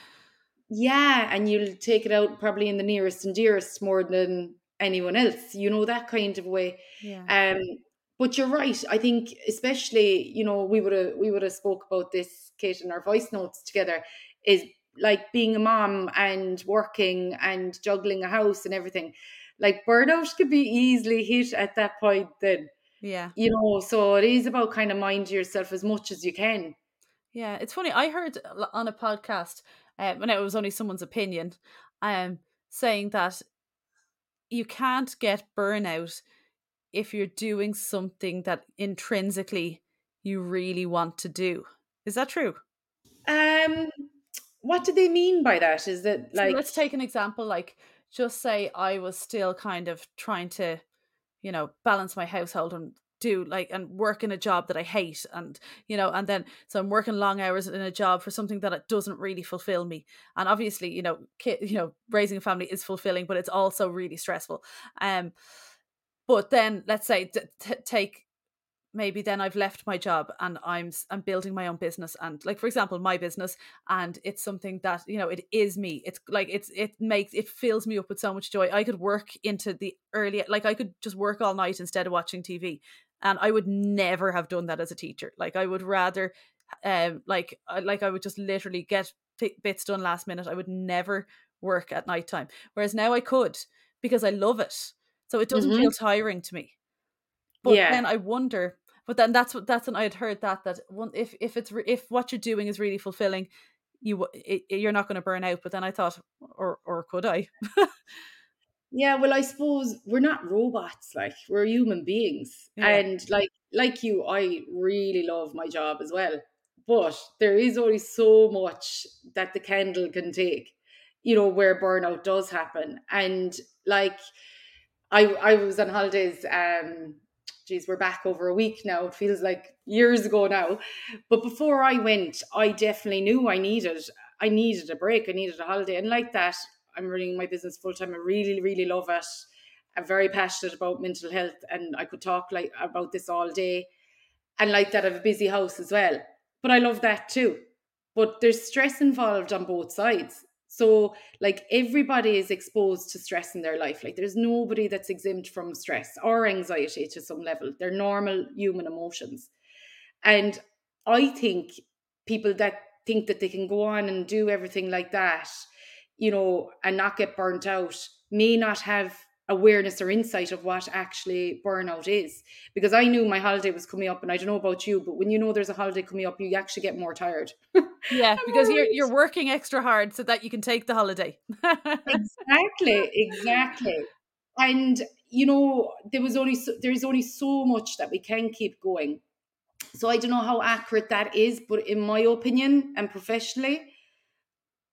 Yeah, and you'll take it out probably in the nearest and dearest more than anyone else. You know that kind of way. Yeah. Um, but you're right. I think especially, you know, we would have we would have spoke about this, Kate, in our voice notes together, is like being a mom and working and juggling a house and everything. Like burnout could be easily hit at that point then. Yeah. You know, so it is about kind of mind yourself as much as you can. Yeah, it's funny. I heard on a podcast, um, and it was only someone's opinion, um, saying that you can't get burnout if you're doing something that intrinsically you really want to do. Is that true? Um what do they mean by that? Is that like so let's take an example like just say I was still kind of trying to you know balance my household and do like and work in a job that I hate and you know and then so I'm working long hours in a job for something that it doesn't really fulfill me and obviously you know kid, you know raising a family is fulfilling but it's also really stressful um but then let's say t- t- take maybe then I've left my job and I'm I'm building my own business and like for example my business and it's something that you know it is me. It's like it's it makes it fills me up with so much joy. I could work into the early like I could just work all night instead of watching TV and I would never have done that as a teacher. Like I would rather um like like I would just literally get bits done last minute. I would never work at night time. Whereas now I could because I love it so it doesn't mm-hmm. feel tiring to me but yeah. then I wonder, but then that's what that's when I had heard that that one if if it's if what you're doing is really fulfilling, you it, you're not going to burn out. But then I thought, or or could I? yeah, well, I suppose we're not robots. Like we're human beings, yeah. and like like you, I really love my job as well. But there is only so much that the candle can take, you know, where burnout does happen. And like I I was on holidays um geez, we're back over a week now. It feels like years ago now. But before I went, I definitely knew I needed I needed a break. I needed a holiday. And like that, I'm running my business full time. I really, really love it. I'm very passionate about mental health and I could talk like about this all day. And like that, I have a busy house as well. But I love that too. But there's stress involved on both sides. So, like, everybody is exposed to stress in their life. Like, there's nobody that's exempt from stress or anxiety to some level. They're normal human emotions. And I think people that think that they can go on and do everything like that, you know, and not get burnt out may not have awareness or insight of what actually burnout is. Because I knew my holiday was coming up, and I don't know about you, but when you know there's a holiday coming up, you actually get more tired. yeah, because you're you're working extra hard so that you can take the holiday. exactly, exactly. And you know, there was only so, there's only so much that we can keep going. So I don't know how accurate that is, but in my opinion and professionally,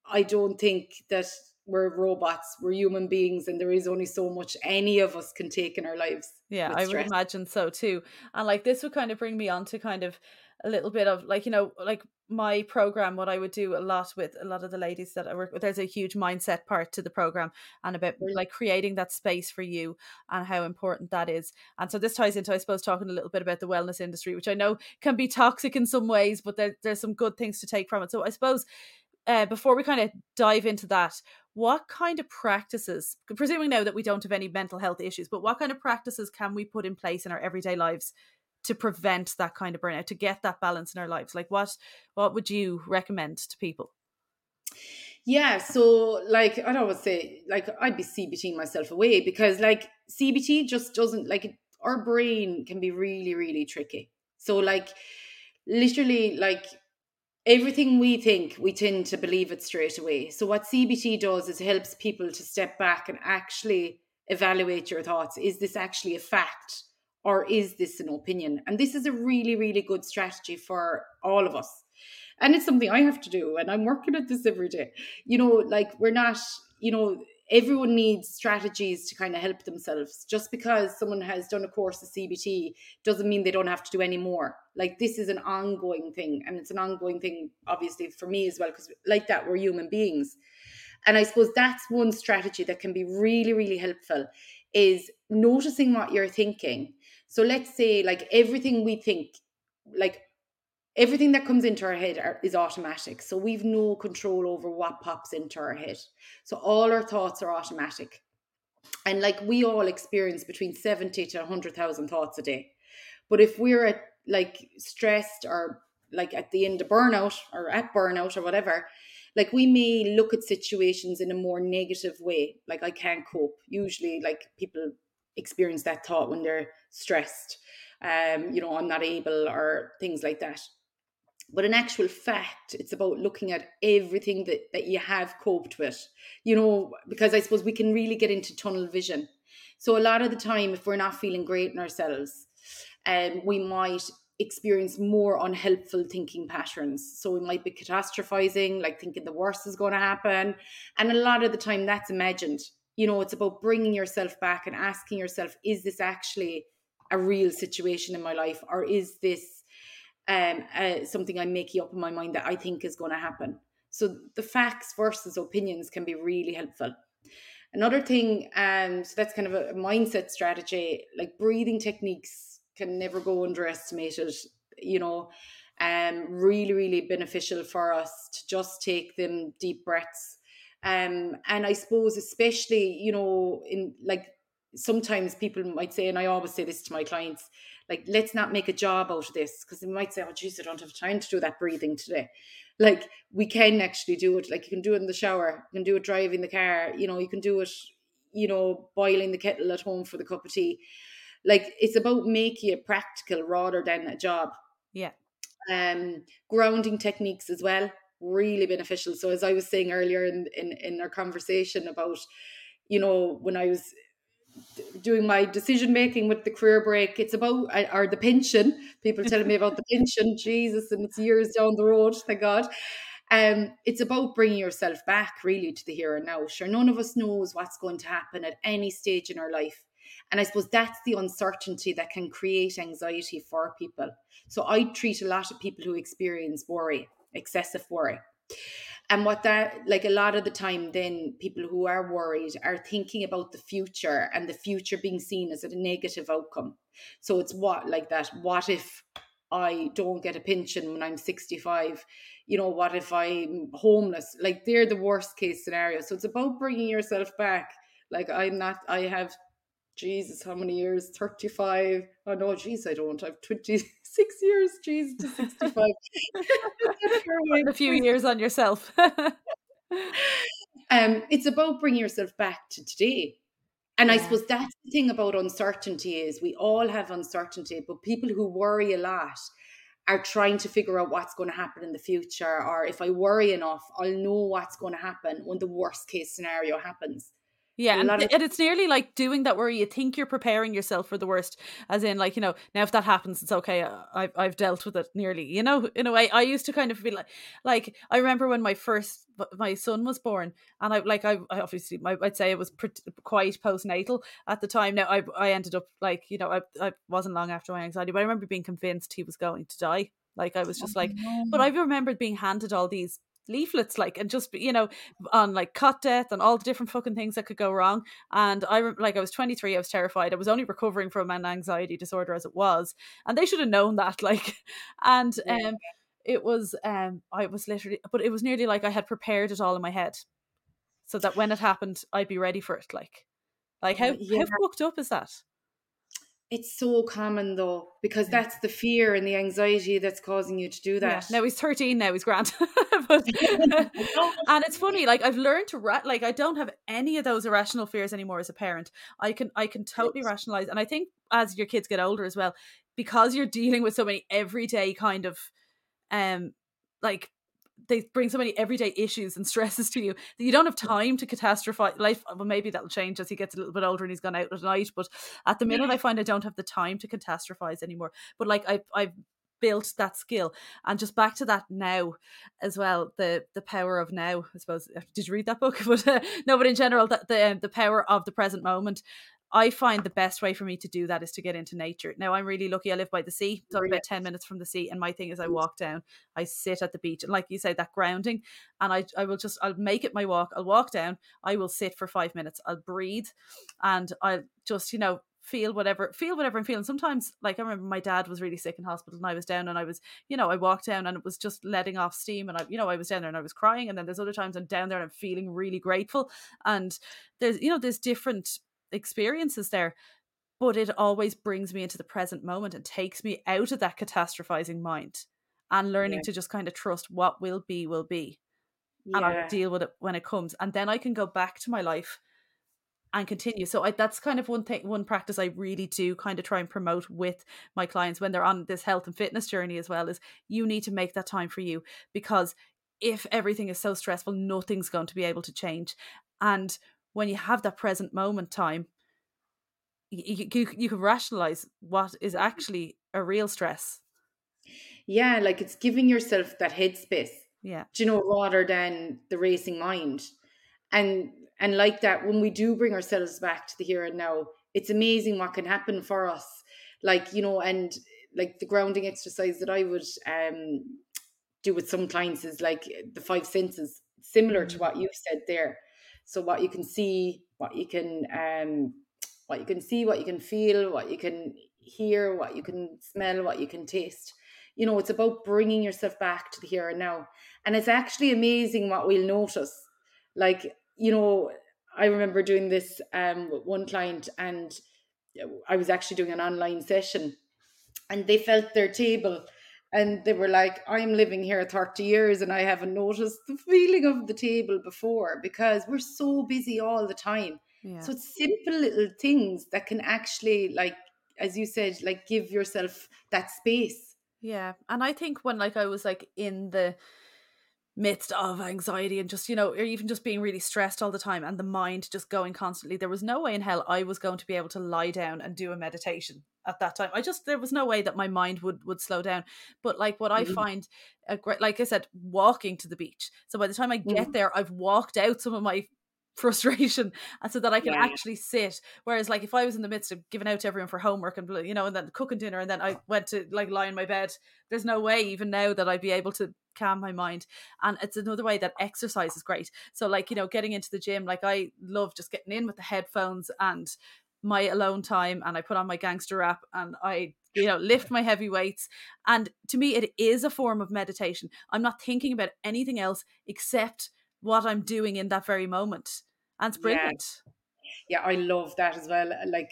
I don't think that we're robots, we're human beings, and there is only so much any of us can take in our lives. Yeah, I would imagine so too. And like this would kind of bring me on to kind of a little bit of like, you know, like my program, what I would do a lot with a lot of the ladies that I work with, there's a huge mindset part to the program and about like creating that space for you and how important that is. And so this ties into, I suppose, talking a little bit about the wellness industry, which I know can be toxic in some ways, but there, there's some good things to take from it. So I suppose uh, before we kind of dive into that, what kind of practices, presuming now that we don't have any mental health issues, but what kind of practices can we put in place in our everyday lives to prevent that kind of burnout, to get that balance in our lives? Like what what would you recommend to people? Yeah, so like I'd always say, like I'd be CBT myself away because like CBT just doesn't like our brain can be really, really tricky. So like literally like everything we think, we tend to believe it straight away. So, what CBT does is helps people to step back and actually evaluate your thoughts. Is this actually a fact or is this an opinion? And this is a really, really good strategy for all of us. And it's something I have to do, and I'm working at this every day. You know, like we're not, you know, everyone needs strategies to kind of help themselves. Just because someone has done a course of CBT doesn't mean they don't have to do any more. Like this is an ongoing thing, and it's an ongoing thing, obviously, for me as well, because like that, we're human beings. And I suppose that's one strategy that can be really, really helpful is noticing what you're thinking. So let's say, like everything we think, like everything that comes into our head are, is automatic. So we've no control over what pops into our head. So all our thoughts are automatic. And like we all experience between 70 to 100,000 thoughts a day. But if we're at like stressed or like at the end of burnout or at burnout or whatever, like we may look at situations in a more negative way. Like I can't cope. Usually like people experience that thought when they're stressed. Um, you know, I'm not able or things like that. But in actual fact, it's about looking at everything that, that you have coped with, you know, because I suppose we can really get into tunnel vision. So a lot of the time, if we're not feeling great in ourselves, um, we might experience more unhelpful thinking patterns. So we might be catastrophizing, like thinking the worst is going to happen. And a lot of the time, that's imagined. You know, it's about bringing yourself back and asking yourself, is this actually a real situation in my life or is this um uh, something i'm making up in my mind that i think is going to happen. So the facts versus opinions can be really helpful. Another thing um so that's kind of a mindset strategy like breathing techniques can never go underestimated you know um really really beneficial for us to just take them deep breaths. Um and i suppose especially you know in like sometimes people might say, and I always say this to my clients, like, let's not make a job out of this because they might say, oh, geez, I don't have time to do that breathing today. Like, we can actually do it. Like, you can do it in the shower, you can do it driving the car, you know, you can do it, you know, boiling the kettle at home for the cup of tea. Like, it's about making it practical rather than a job. Yeah. Um, grounding techniques as well, really beneficial. So, as I was saying earlier in, in, in our conversation about, you know, when I was doing my decision making with the career break. It's about or the pension. People telling me about the pension, Jesus, and it's years down the road. Thank God. Um, it's about bringing yourself back really to the here and now. Sure, none of us knows what's going to happen at any stage in our life. And I suppose that's the uncertainty that can create anxiety for people. So I treat a lot of people who experience worry, excessive worry. And what that, like a lot of the time, then people who are worried are thinking about the future and the future being seen as a negative outcome. So it's what, like that, what if I don't get a pension when I'm 65? You know, what if I'm homeless? Like they're the worst case scenario. So it's about bringing yourself back. Like I'm not, I have Jesus, how many years? 35. Oh no, jeez, I don't. I've 26 years, jeez, to 65. a few years on yourself. um, it's about bringing yourself back to today. And yeah. I suppose that's the thing about uncertainty is we all have uncertainty, but people who worry a lot are trying to figure out what's going to happen in the future or if I worry enough, I'll know what's going to happen when the worst case scenario happens. Yeah, and, of- and it's nearly like doing that where you think you're preparing yourself for the worst, as in like you know now if that happens it's okay uh, I've I've dealt with it nearly you know in a way. I used to kind of be like like I remember when my first my son was born and I like I, I obviously my, I'd say it was pretty, quite postnatal at the time. Now I I ended up like you know I I wasn't long after my anxiety but I remember being convinced he was going to die. Like I was just oh, like but I remembered being handed all these leaflets like and just you know on like cot death and all the different fucking things that could go wrong. And i like i was 23 i was terrified. I was only recovering from an anxiety disorder as it was. And they should have known that like and yeah. um it was um i was literally but it was nearly like i had prepared it all in my head so that when it happened i'd be ready for it like. Like how yeah. how fucked up is that it's so common though, because that's the fear and the anxiety that's causing you to do that. Yeah. Now he's 13 now, he's grand. but, and it's funny, like I've learned to ra- like I don't have any of those irrational fears anymore as a parent. I can I can totally yes. rationalize and I think as your kids get older as well, because you're dealing with so many everyday kind of um like they bring so many everyday issues and stresses to you that you don't have time to catastrophize life. Well, maybe that'll change as he gets a little bit older and he's gone out at night. But at the minute, I find I don't have the time to catastrophize anymore. But like I, I've built that skill and just back to that now as well the the power of now i suppose did you read that book but uh, no but in general the, the the power of the present moment I find the best way for me to do that is to get into nature. Now I'm really lucky. I live by the sea, so I'm about ten minutes from the sea. And my thing is, I walk down, I sit at the beach, and like you say, that grounding. And I, I will just, I'll make it my walk. I'll walk down. I will sit for five minutes. I'll breathe, and I'll just, you know, feel whatever feel whatever I'm feeling. Sometimes, like I remember my dad was really sick in hospital and I was down and I was, you know, I walked down and it was just letting off steam and I, you know, I was down there and I was crying. And then there's other times I'm down there and I'm feeling really grateful. And there's, you know, there's different experiences there but it always brings me into the present moment and takes me out of that catastrophizing mind and learning yeah. to just kind of trust what will be will be yeah. and I'll deal with it when it comes and then I can go back to my life and continue so I, that's kind of one thing one practice I really do kind of try and promote with my clients when they're on this health and fitness journey as well is you need to make that time for you because if everything is so stressful nothing's going to be able to change and when you have that present moment time you, you, you can rationalize what is actually a real stress. Yeah like it's giving yourself that headspace yeah. do you know rather than the racing mind. And and like that when we do bring ourselves back to the here and now it's amazing what can happen for us. Like you know and like the grounding exercise that i would um do with some clients is like the five senses similar to mm. what you said there so what you can see what you can um what you can see what you can feel what you can hear what you can smell what you can taste. You know it's about bringing yourself back to the here and now. And it's actually amazing what we'll notice. Like you know i remember doing this um with one client and i was actually doing an online session and they felt their table and they were like i'm living here 30 years and i haven't noticed the feeling of the table before because we're so busy all the time yeah. so it's simple little things that can actually like as you said like give yourself that space yeah and i think when like i was like in the midst of anxiety and just you know or even just being really stressed all the time and the mind just going constantly there was no way in hell i was going to be able to lie down and do a meditation at that time i just there was no way that my mind would would slow down but like what mm-hmm. i find a great like i said walking to the beach so by the time i get mm-hmm. there i've walked out some of my frustration and so that I can yeah. actually sit. Whereas like if I was in the midst of giving out to everyone for homework and you know and then cooking dinner and then I uh-huh. went to like lie in my bed, there's no way even now that I'd be able to calm my mind. And it's another way that exercise is great. So like, you know, getting into the gym, like I love just getting in with the headphones and my alone time and I put on my gangster rap and I you know lift my heavy weights and to me it is a form of meditation i'm not thinking about anything else except what I'm doing in that very moment. And it's brilliant. Yeah, yeah I love that as well. Uh, like,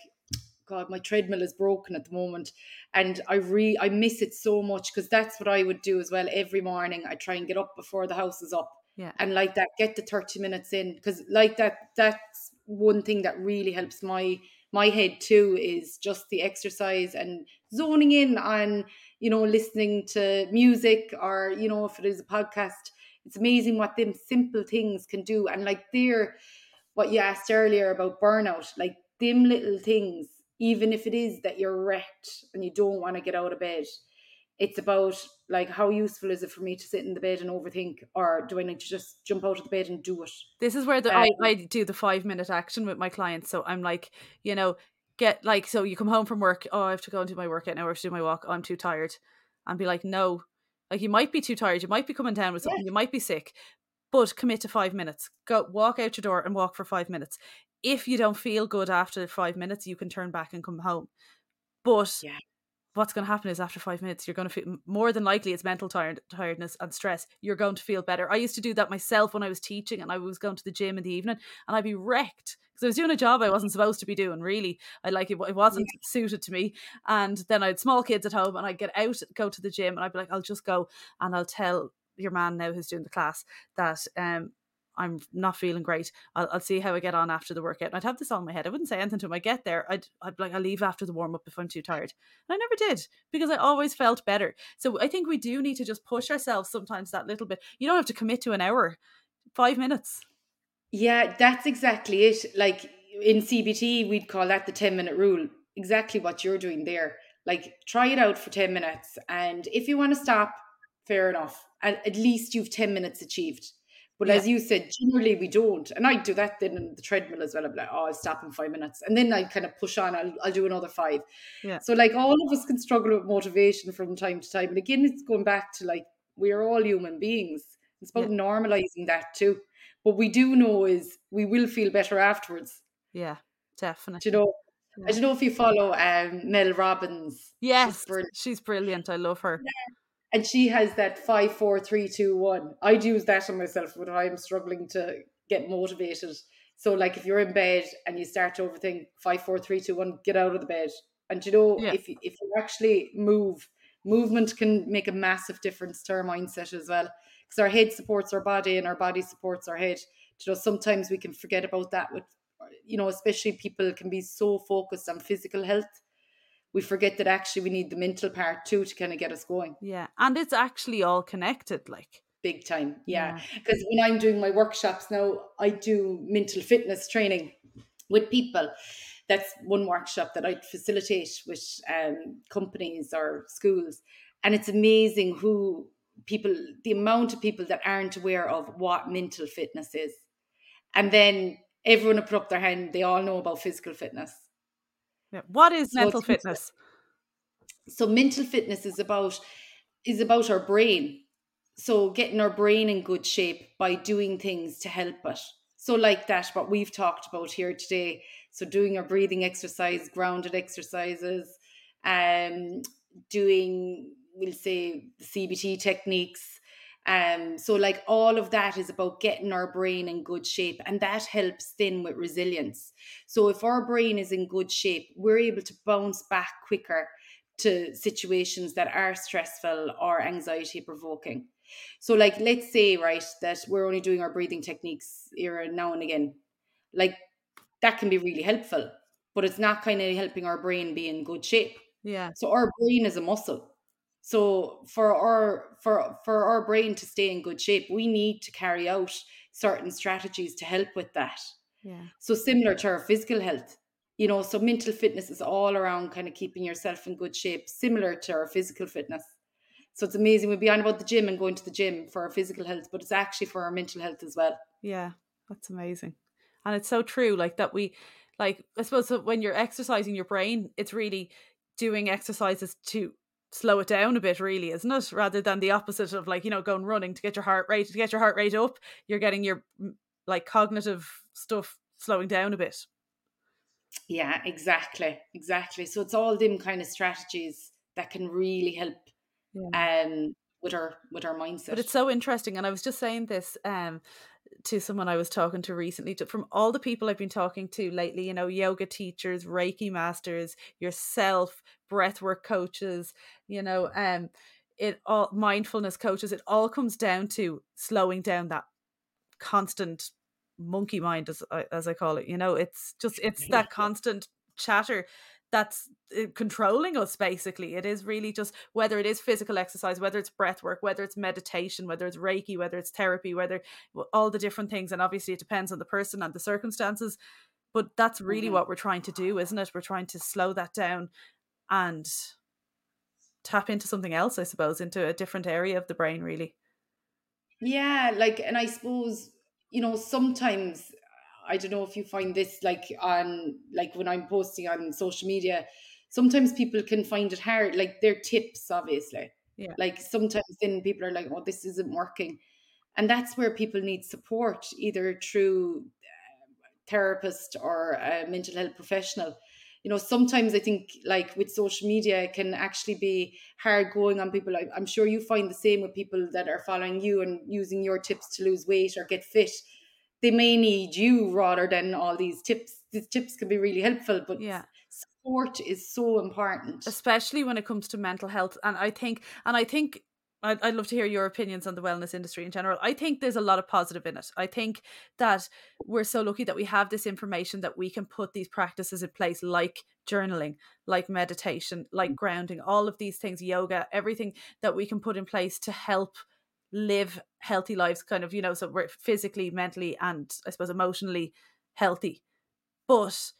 God, my treadmill is broken at the moment. And I re I miss it so much because that's what I would do as well. Every morning I try and get up before the house is up. Yeah. And like that, get the 30 minutes in. Because like that, that's one thing that really helps my my head too is just the exercise and zoning in on you know listening to music or you know if it is a podcast it's amazing what them simple things can do. And like there, what you asked earlier about burnout, like them little things, even if it is that you're wrecked and you don't want to get out of bed, it's about like how useful is it for me to sit in the bed and overthink? Or do i need to just jump out of the bed and do it? This is where the, um, I, I do the five minute action with my clients. So i'm like you know get like so you come home from work oh i have to go and do my workout now. Or to do my walk. Oh, i'm too tired. And be like no like you might be too tired, you might be coming down with something, you might be sick, but commit to five minutes. Go walk out your door and walk for five minutes. If you don't feel good after five minutes, you can turn back and come home. But yeah. What's going to happen is after five minutes, you're going to feel more than likely it's mental tired, tiredness and stress. You're going to feel better. I used to do that myself when I was teaching and I was going to the gym in the evening and I'd be wrecked because I was doing a job I wasn't supposed to be doing. Really, I like it. It wasn't yeah. suited to me. And then I had small kids at home, and I'd get out, go to the gym, and I'd be like, I'll just go and I'll tell your man now who's doing the class that um I'm not feeling great. I'll, I'll see how I get on after the workout. And I'd have this on my head. I wouldn't say anything to him. I get there. I'd, I'd like, I'll leave after the warm up if I'm too tired. And I never did because I always felt better. So I think we do need to just push ourselves sometimes that little bit. You don't have to commit to an hour, five minutes. Yeah, that's exactly it. Like in CBT, we'd call that the 10 minute rule. Exactly what you're doing there. Like try it out for 10 minutes. And if you want to stop, fair enough. At, at least you've 10 minutes achieved. But yeah. as you said, generally we don't. And I do that then in the treadmill as well. I'm like, oh, I'll stop in five minutes. And then I kind of push on, I'll, I'll do another five. Yeah. So, like, all of us can struggle with motivation from time to time. And again, it's going back to like, we are all human beings. It's about yeah. normalizing that too what we do know is we will feel better afterwards. Yeah, definitely. Do you know, yeah. I don't know if you follow um, Mel Robbins. Yes, she's brilliant. she's brilliant. I love her. Yeah. And she has that five, four, three, two, one. I'd use that on myself when I'm struggling to get motivated. So, like, if you're in bed and you start to overthink five, four, three, two, one, get out of the bed. And you know, yeah. if if you actually move, movement can make a massive difference to our mindset as well because our head supports our body and our body supports our head. You know, sometimes we can forget about that with, you know, especially people can be so focused on physical health. We forget that actually we need the mental part too to kind of get us going. Yeah. And it's actually all connected, like big time. Yeah. Because yeah. when I'm doing my workshops now, I do mental fitness training with people. That's one workshop that I facilitate with um, companies or schools. And it's amazing who people the amount of people that aren't aware of what mental fitness is and then everyone will put up their hand they all know about physical fitness yeah. what is so mental fitness So mental fitness is about is about our brain. So getting our brain in good shape by doing things to help it. So like that, what we've talked about here today. So doing our breathing exercise, grounded exercises, um, doing we'll say CBT techniques. Um, so like all of that is about getting our brain in good shape, and that helps then with resilience. So if our brain is in good shape, we're able to bounce back quicker to situations that are stressful or anxiety provoking. So, like, let's say, right, that we're only doing our breathing techniques here now and again. Like, that can be really helpful, but it's not kind of helping our brain be in good shape. Yeah. So, our brain is a muscle. So for our for for our brain to stay in good shape, we need to carry out certain strategies to help with that. Yeah. So similar to our physical health, you know, so mental fitness is all around kind of keeping yourself in good shape, similar to our physical fitness. So it's amazing. We'd be on about the gym and going to the gym for our physical health, but it's actually for our mental health as well. Yeah, that's amazing. And it's so true, like that we like I suppose when you're exercising your brain, it's really doing exercises to slow it down a bit really isn't it? Rather than the opposite of like you know going running to get your heart rate to get your heart rate up you're getting your like cognitive stuff slowing down a bit. Yeah exactly exactly. So it's all them kind of strategies that can really help yeah. um with our with our mindset. but it's so interesting and i was just saying this um to someone I was talking to recently, to, from all the people I've been talking to lately, you know, yoga teachers, Reiki masters, yourself, breathwork coaches, you know, um, it all mindfulness coaches, it all comes down to slowing down that constant monkey mind, as as I call it. You know, it's just it's that constant chatter that's uh, controlling us basically. It is really just whether it is physical exercise whether it's breath work whether it's meditation whether it's reiki whether it's therapy whether all the different things and obviously it depends on the person and the circumstances but that's really mm-hmm. what we're trying to do isn't it? We're trying to slow that down and tap into something else i suppose into a different area of the brain really. Yeah like and i suppose you know sometimes I don't know if you find this like on like when I'm posting on social media, sometimes people can find it hard, like their tips, obviously. Yeah. Like sometimes then people are like, oh, this isn't working. And that's where people need support, either through uh, therapist or a mental health professional. You know, sometimes I think like with social media, it can actually be hard going on people. I, I'm sure you find the same with people that are following you and using your tips to lose weight or get fit they may need you rather than all these tips. These tips can be really helpful, but yeah. support is so important, especially when it comes to mental health. And I think, and I think I'd, I'd love to hear your opinions on the wellness industry in general. I think there's a lot of positive in it. I think that we're so lucky that we have this information that we can put these practices in place, like journaling, like meditation, like mm. grounding, all of these things, yoga, everything that we can put in place to help live healthy lives kind of you know so we're physically mentally and i suppose emotionally healthy. But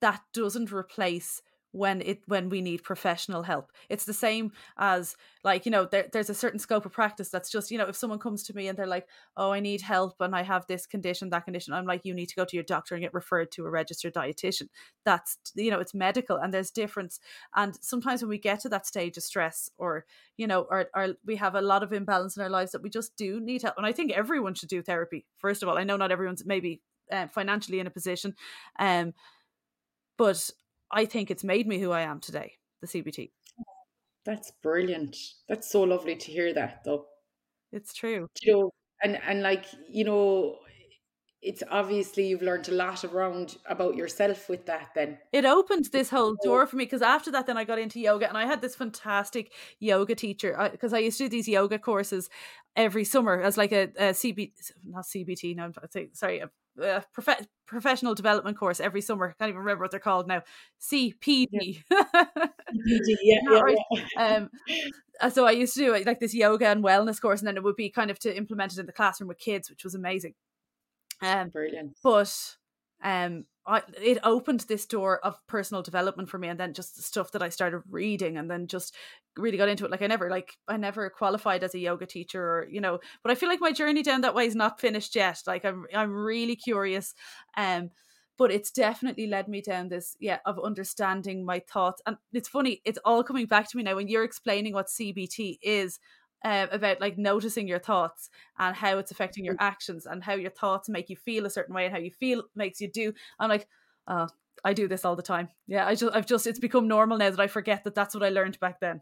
that doesn't replace when it when we need professional help. It's the same as like you know there, there's a certain scope of practice that's just you know if someone comes to me and they're like oh i need help and i have this condition that condition i'm like you need to go to your doctor and get referred to a registered dietitian. That's you know it's medical and there's difference. And sometimes when we get to that stage of stress or you know or, or we have a lot of imbalance in our lives that we just do need help. And i think everyone should do therapy first of all. I know not everyone's maybe uh, financially in a position um but I think it's made me who I am today, the CBT. That's brilliant. That's so lovely to hear that though. It's true. You know, and and like, you know, it's obviously you've learned a lot around about yourself with that then it opened this whole door for me because after that then i got into yoga and i had this fantastic yoga teacher because I, I, used to do these yoga courses every summer as like a, a cb not cbt no sorry a, a prof- professional development course every summer. I can't even remember what they're called now. Cpd yeah, yeah, yeah, right. um uh, so i used to do like this yoga and wellness course and then it would be kind of to implement it in the classroom with kids which was amazing. Um, Brilliant. But um, I, it opened this door of personal development for me, and then just the stuff that I started reading, and then just really got into it. Like I never, like I never qualified as a yoga teacher, or you know. But I feel like my journey down that way is not finished yet. Like I'm, I'm really curious. Um, but it's definitely led me down this yeah of understanding my thoughts and it's funny it's all coming back to me now when you're explaining what cbt is uh, about like noticing your thoughts and how it's affecting your actions and how your thoughts make you feel a certain way and how you feel makes you do i'm like oh i do this all the time yeah i just i've just it's become normal now that i forget that that's what i learned back then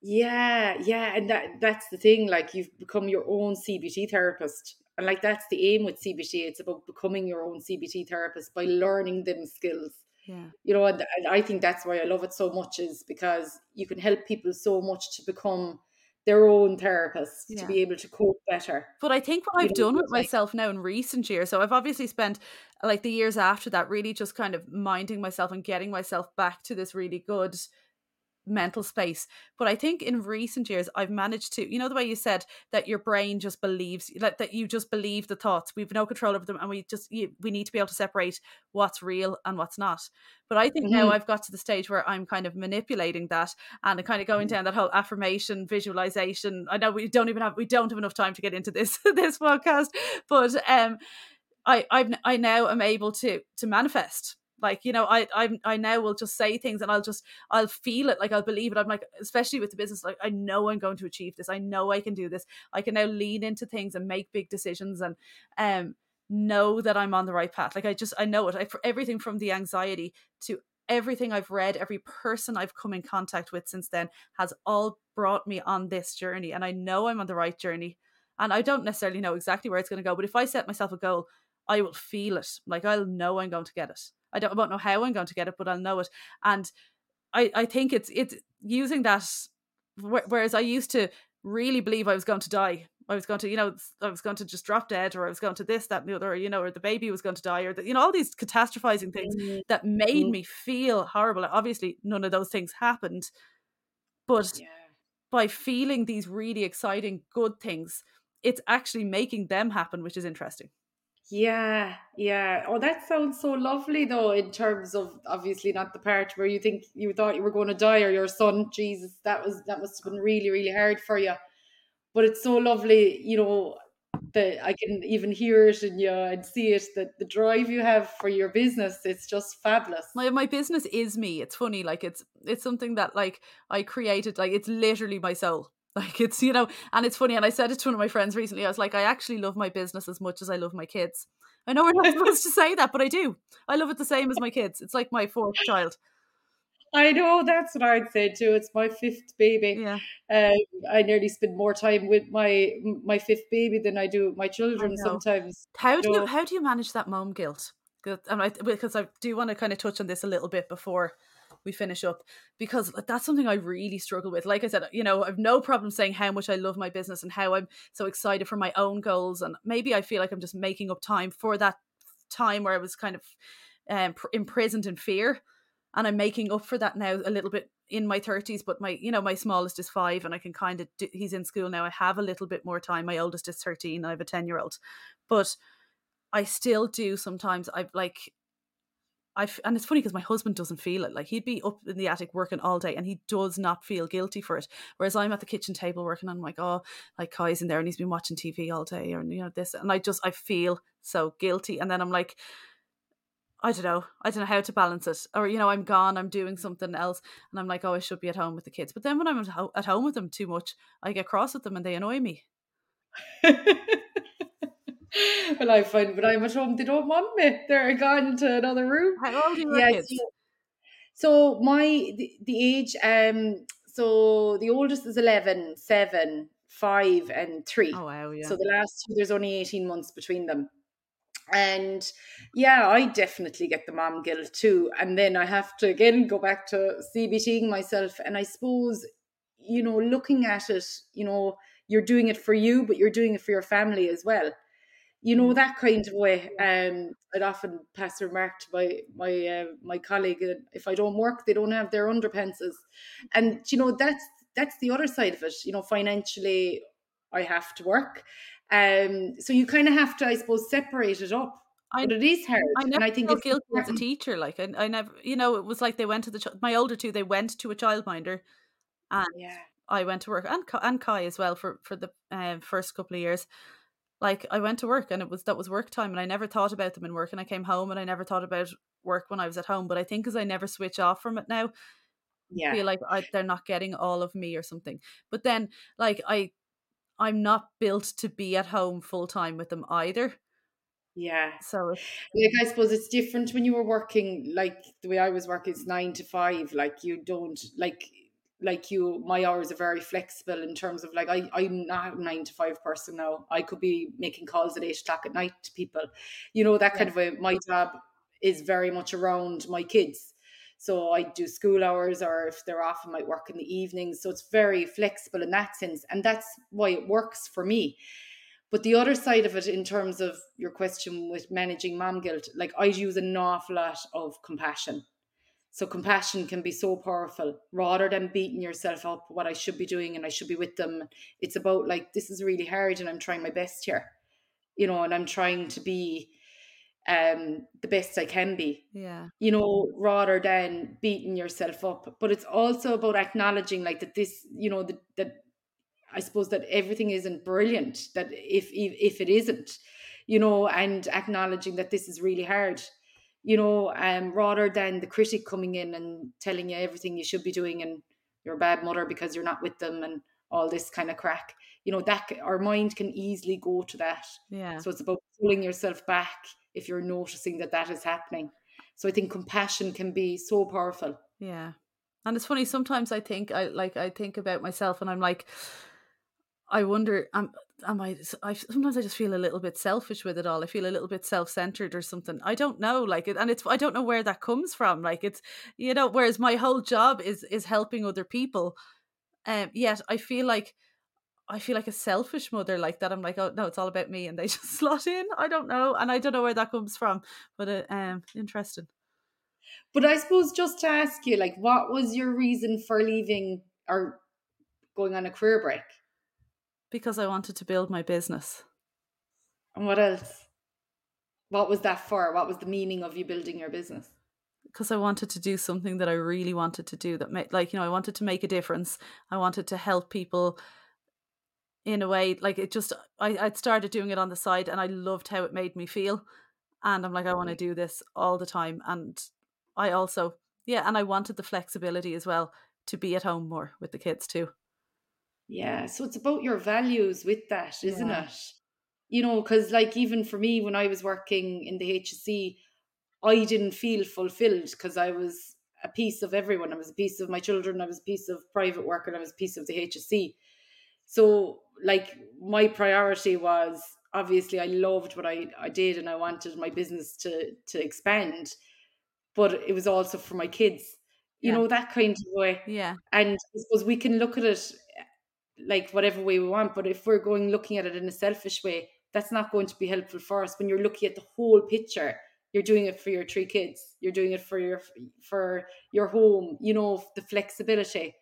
yeah yeah and that that's the thing like you've become your own cbt therapist and like that's the aim with CBT. It's about becoming your own CBT therapist by learning them skills. Yeah. You know, and, and I think that's why I love it so much is because you can help people so much to become their own therapist yeah. to be able to cope better. But I think what I've done with like, myself now in recent years, so I've obviously spent like the years after that really just kind of minding myself and getting myself back to this really good mental space. But I think in recent years, I've managed to, you know, the way you said that your brain just believes, like that you just believe the thoughts. We've no control over them, and we just you, we need to be able to separate what's real and what's not. But I think mm-hmm. now I've got to the stage where I'm kind of manipulating that and kind of going mm-hmm. down that whole affirmation, visualization. I know we don't even have we don't have enough time to get into this this podcast, but um, I I've I now am able to to manifest like you know i i i now will just say things and i'll just i'll feel it like i'll believe it. I'm like especially with the business like i know i'm going to achieve this. I know i can do this. I can now lean into things and make big decisions and um know that i'm on the right path. Like i just i know it. I, for everything from the anxiety to everything i've read every person i've come in contact with since then has all brought me on this journey and i know i'm on the right journey. And i don't necessarily know exactly where it's going to go but if i set myself a goal i will feel it. Like i'll know i'm going to get it I don't, I don't know how I'm going to get it, but I'll know it. And I, I think it's it's using that. Whereas I used to really believe I was going to die. I was going to, you know, I was going to just drop dead, or I was going to this, that, and the other, or, you know, or the baby was going to die, or the, you know, all these catastrophizing things mm-hmm. that made mm-hmm. me feel horrible. Obviously, none of those things happened, but yeah. by feeling these really exciting, good things, it's actually making them happen, which is interesting. Yeah, yeah. Oh, that sounds so lovely though, in terms of obviously not the part where you think you thought you were going to die or your son. Jesus, that was that must have been really, really hard for you. But it's so lovely, you know, that I can even hear it in you and see it that the drive you have for your business, it's just fabulous. My my business is me. It's funny, like it's it's something that like I created, like it's literally my soul. Like it's, you know, and it's funny. And I said it to one of my friends recently. I was like, I actually love my business as much as I love my kids. I know we're not supposed to say that, but I do. I love it the same as my kids. It's like my fourth child. I know that's what I'd say too. It's my fifth baby. Yeah. Um, I nearly spend more time with my my fifth baby than I do with my children sometimes. How do you how do you manage that mom guilt? Because I do want to kind of touch on this a little bit before we finish up because that's something I really struggle with. Like I said, you know, I've no problem saying how much I love my business and how I'm so excited for my own goals. And maybe I feel like I'm just making up time for that time where I was kind of um, imprisoned in fear. And I'm making up for that now a little bit in my 30s. But my, you know, my smallest is five and I can kind of, do, he's in school now. I have a little bit more time. My oldest is 13. I have a 10 year old. But I still do sometimes. I've like, I and it's funny because my husband doesn't feel it. Like he'd be up in the attic working all day, and he does not feel guilty for it. Whereas I'm at the kitchen table working, and I'm like, oh, like Kai's in there, and he's been watching TV all day, or you know this, and I just I feel so guilty, and then I'm like. I don't know. I don't know how to balance it. Or, you know, I'm gone, I'm doing something else, and I'm like, oh, I should be at home with the kids. But then when I'm at home with them too much, I get cross with them and they annoy me. well, I find when I'm at home, they don't want me. They're gone to another room. How old are your kids? So, so my the, the age, um, so the oldest is 11, 7, 5, and 3. Oh, wow, yeah. So the last two, there's only 18 months between them. And yeah, I definitely get the mom guilt too. And then I have to again go back to CBTing myself. And I suppose, you know, looking at it, you know, you're doing it for you, but you're doing it for your family as well you know mm. that kind of way. Um, I'd often pass a remark to my my uh, my colleague, if I don't work, they don't have their underpenses, and you know that's that's the other side of it. You know, financially, I have to work, um, so you kind of have to, I suppose, separate it up. I, but it is hard. I never and I think felt guilty as a teacher. Like I, I never, you know, it was like they went to the my older two. They went to a childminder, and yeah. I went to work and and Kai as well for for the uh, first couple of years like I went to work and it was that was work time and I never thought about them in work and I came home and I never thought about work when I was at home. But I think because I never switch off from it now, yeah. feel like I, they're not getting all of me or something. But then like I I'm not built to be at home full time with them either. Yeah. So like I suppose it's different when you were working like the way I was working it's nine to five. Like you don't like like you my hours are very flexible in terms of like I, I'm not a nine to five person now. I could be making calls at eight o'clock at night to people. You know, that kind of a my job is very much around my kids. So I do school hours or if they're off I might work in the evenings. So it's very flexible in that sense. And that's why it works for me. But the other side of it, in terms of your question with managing mom guilt, like I use an awful lot of compassion. So compassion can be so powerful rather than beating yourself up what I should be doing and I should be with them. It's about like, this is really hard and I'm trying my best here, you know, and I'm trying to be um the best I can be. Yeah. You know, rather than beating yourself up. But it's also about acknowledging like that this, you know, that that I suppose that everything isn't brilliant. That if if, if it isn't, you know, and acknowledging that this is really hard, you know, um, rather than the critic coming in and telling you everything you should be doing and you're a bad mother because you're not with them and all this kind of crack. You know, that our mind can easily go to that. Yeah. So it's about pulling yourself back if you're noticing that that is happening. So I think compassion can be so powerful. Yeah. And it's funny sometimes I think I like I think about myself and I'm like I wonder, am, am I, I? Sometimes I just feel a little bit selfish with it all. I feel a little bit self-centered or something. I don't know, like, it and it's I don't know where that comes from. Like, it's you know, whereas my whole job is is helping other people. Um, yet I feel like I feel like a selfish mother like that. I'm like, oh no, it's all about me, and they just slot in. I don't know, and I don't know where that comes from, but uh, um, interesting. But I suppose just to ask you, like, what was your reason for leaving or going on a career break? Because I wanted to build my business. And what else? What was that for? What was the meaning of you building your business? Because I wanted to do something that I really wanted to do that made like, you know, I wanted to make a difference. I wanted to help people in a way like it just I, I'd started doing it on the side and I loved how it made me feel. And I'm like, I want to mm-hmm. do this all the time. And I also yeah, and I wanted the flexibility as well to be at home more with the kids too. Yeah, so it's about your values with that, isn't yeah. it? You know, because like even for me, when I was working in the HSE, I didn't feel fulfilled because I was a piece of everyone. I was a piece of my children. I was a piece of private work, and I was a piece of the HSE. So, like, my priority was obviously I loved what I, I did, and I wanted my business to to expand, but it was also for my kids. You yeah. know that kind of way. Yeah. And I suppose we can look at it like whatever way we want. But if we're going looking at it in a selfish way, that's not going to be helpful for us. When you're looking at the whole picture, you're doing it for your three kids. You're doing it for your for your home. You know the flexibility.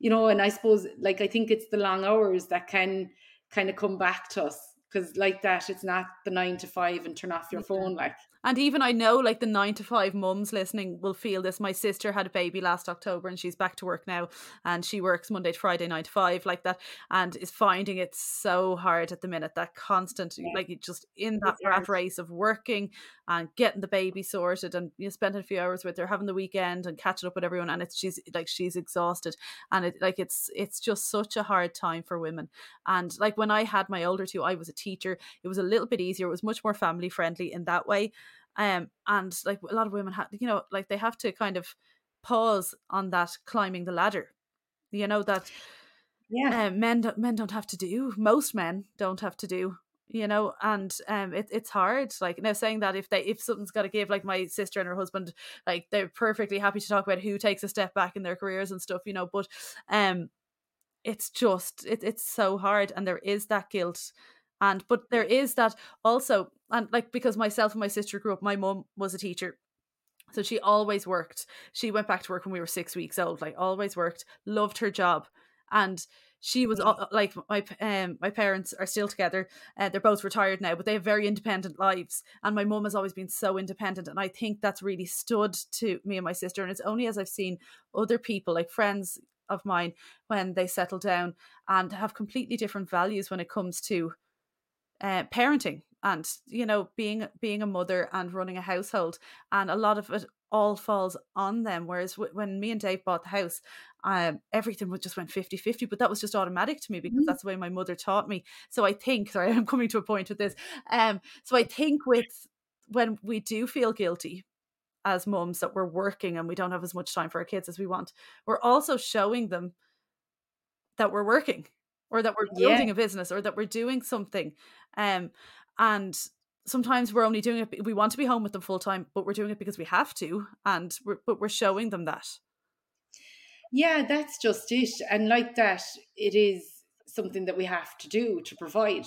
You know, and I suppose like I think it's the long hours that can kind of come back to us because like that, it's not the nine to five and turn off your phone like. And even I know like the nine to five mums listening will feel this. My sister had a baby last October and she's back to work now and she works Monday to Friday, nine to five, like that, and is finding it so hard at the minute. That constant, yeah. like just in that rat race of working and getting the baby sorted and you know, spending a few hours with her, having the weekend and catching up with everyone. And it's she's like she's exhausted. And it like it's it's just such a hard time for women. And like when I had my older two, I was a teacher. It was a little bit easier. It was much more family friendly in that way um and like a lot of women have you know like they have to kind of pause on that climbing the ladder you know that yeah. um, men don't, men don't have to do most men don't have to do you know and um it, it's hard like now saying that if they if something's got to give like my sister and her husband like they're perfectly happy to talk about who takes a step back in their careers and stuff you know but um it's just it, it's so hard and there is that guilt and but there is that also and like because myself and my sister grew up my mum was a teacher. So she always worked. She went back to work when we were six weeks old like always worked loved her job. And she was all, like my um my parents are still together uh, they're both retired now but they have very independent lives and my mum has always been so independent and i think that's really stood to me and my sister and it's only as i've seen other people like friends of mine when they settle down and have completely different values when it comes to uh, parenting and you know being being a mother and running a household and a lot of it all falls on them whereas w- when me and dave bought the house um, everything just went 50 50 but that was just automatic to me because mm-hmm. that's the way my mother taught me so i think sorry i'm coming to a point with this um so i think with when we do feel guilty as mums that we're working and we don't have as much time for our kids as we want we're also showing them that we're working or that we're building yeah. a business or that we're doing something um and sometimes we're only doing it we want to be home with them full time but we're doing it because we have to and we're, but we're showing them that. Yeah that's just it and like that it is something that we have to do to provide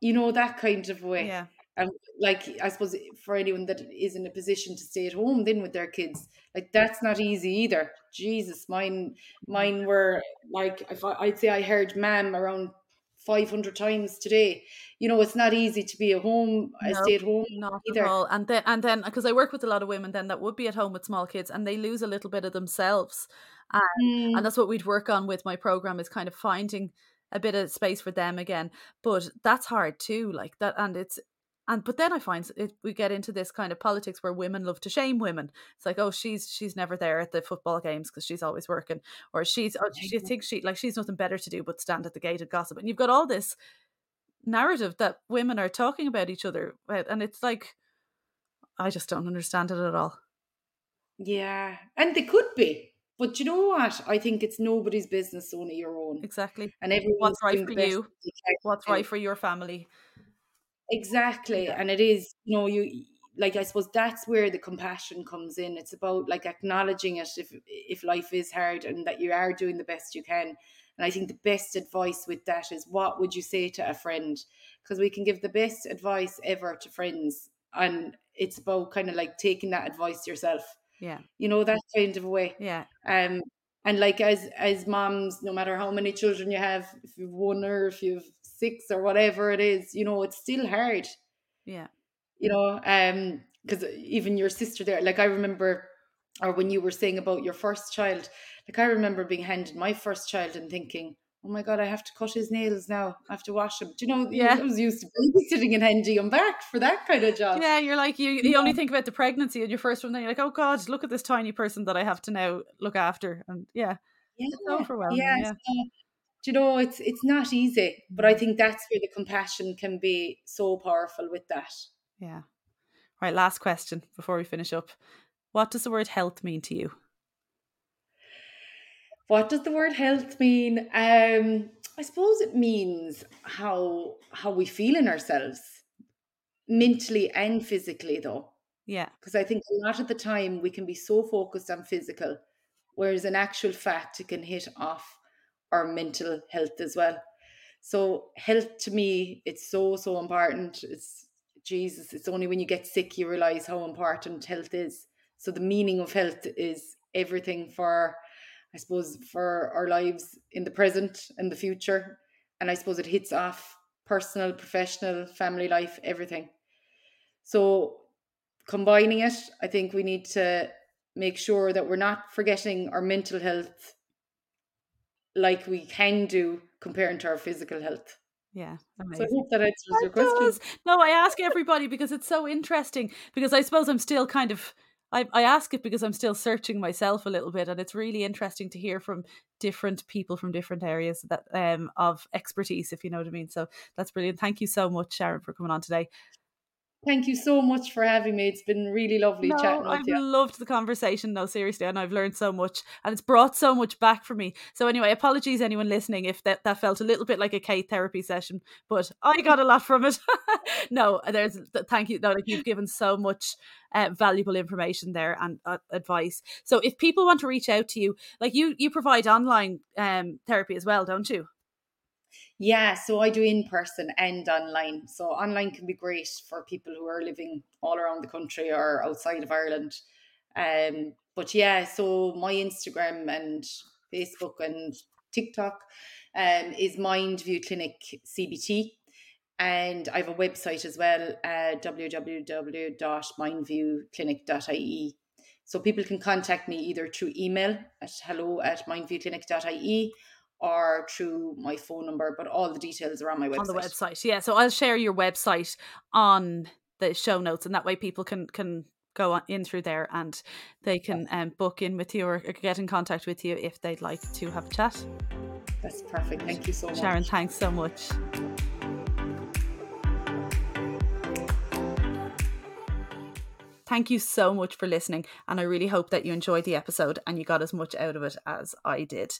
you know that kind of way. Yeah. And like i suppose for anyone that is in a position to stay at home then with their kids like that's not easy either. Jesus mine mine were like if I, i'd say i heard ma'am around 500 times today you know it's not easy to be at home no, stay at home not either at all. and then and then because i work with a lot of women then that would be at home with small kids and they lose a little bit of themselves and, mm. and that's what we'd work on with my program is kind of finding a bit of space for them again but that's hard too like that and it's and but then I find it, we get into this kind of politics where women love to shame women. It's like, oh, she's she's never there at the football games because she's always working, or she's oh, she thinks she like she's nothing better to do but stand at the gate and gossip. And you've got all this narrative that women are talking about each other, eh, and it's like, I just don't understand it at all. Yeah, and they could be. But you know what? I think it's nobody's business, only your own. Exactly. And everyone's what's right for you, what's right for your family. Exactly. And it is, you know, you like I suppose that's where the compassion comes in. It's about like acknowledging it if if life is hard and that you are doing the best you can. And I think the best advice with that is what would you say to a friend? Because we can give the best advice ever to friends. And it's about kind of like taking that advice yourself. Yeah. You know, that kind of way. Yeah. Um and like as as moms, no matter how many children you have, if you've one or if you've six or whatever it is, you know, it's still hard. Yeah. You know, um, because even your sister there, like I remember, or when you were saying about your first child, like I remember being handed my first child and thinking, oh my god, I have to cut his nails now. I have to wash him. Do you know? Yeah, I was used to babysitting and handing him back for that kind of job. Yeah, you're like you. You yeah. only think about the pregnancy and your first one, then you're like, oh god, look at this tiny person that I have to now look after, and yeah, yeah, it's overwhelming. Yeah, yeah. So, you know it's it's not easy but i think that's where the compassion can be so powerful with that. Yeah. Right last question before we finish up. What does the word health mean to you? What does the word health mean? Um i suppose it means how how we feel in ourselves mentally and physically though. Yeah. Because i think a lot of the time we can be so focused on physical whereas in actual fact it can hit off our mental health as well. So health to me, it's so so important. It's Jesus. It's only when you get sick you realize how important health is. So the meaning of health is everything for, I suppose, for our lives in the present and the future. And I suppose it hits off personal, professional, family life, everything. So combining it, I think we need to make sure that we're not forgetting our mental health like we can do comparing to our physical health. Yeah. Amazing. So I hope that answers that your question. Does. No, I ask everybody because it's so interesting. Because I suppose I'm still kind of I, I ask it because I'm still searching myself a little bit, and it's really interesting to hear from different people from different areas that um of expertise, if you know what I mean. So that's brilliant. Thank you so much, Sharon, for coming on today. Thank you so much for having me. It's been really lovely no, chatting with I've you. I've loved the conversation, no, seriously, and I've learned so much, and it's brought so much back for me. So anyway, apologies anyone listening if that, that felt a little bit like a Kate therapy session, but I got a lot from it. no, there's thank you. No, like you've given so much uh, valuable information there and uh, advice. So if people want to reach out to you, like you, you provide online um, therapy as well, don't you? Yeah, so I do in person and online. So online can be great for people who are living all around the country or outside of Ireland. Um, but yeah, so my Instagram and Facebook and TikTok um, is Mindview Clinic CBT. And I have a website as well, uh, www.mindviewclinic.ie. So people can contact me either through email at hello at mindviewclinic.ie or through my phone number, but all the details are on my website. On the website, yeah. So I'll share your website on the show notes, and that way people can can go on in through there and they can um, book in with you or get in contact with you if they'd like to have a chat. That's perfect. Thank you so much. Sharon, thanks so much. Thank you so much for listening, and I really hope that you enjoyed the episode and you got as much out of it as I did.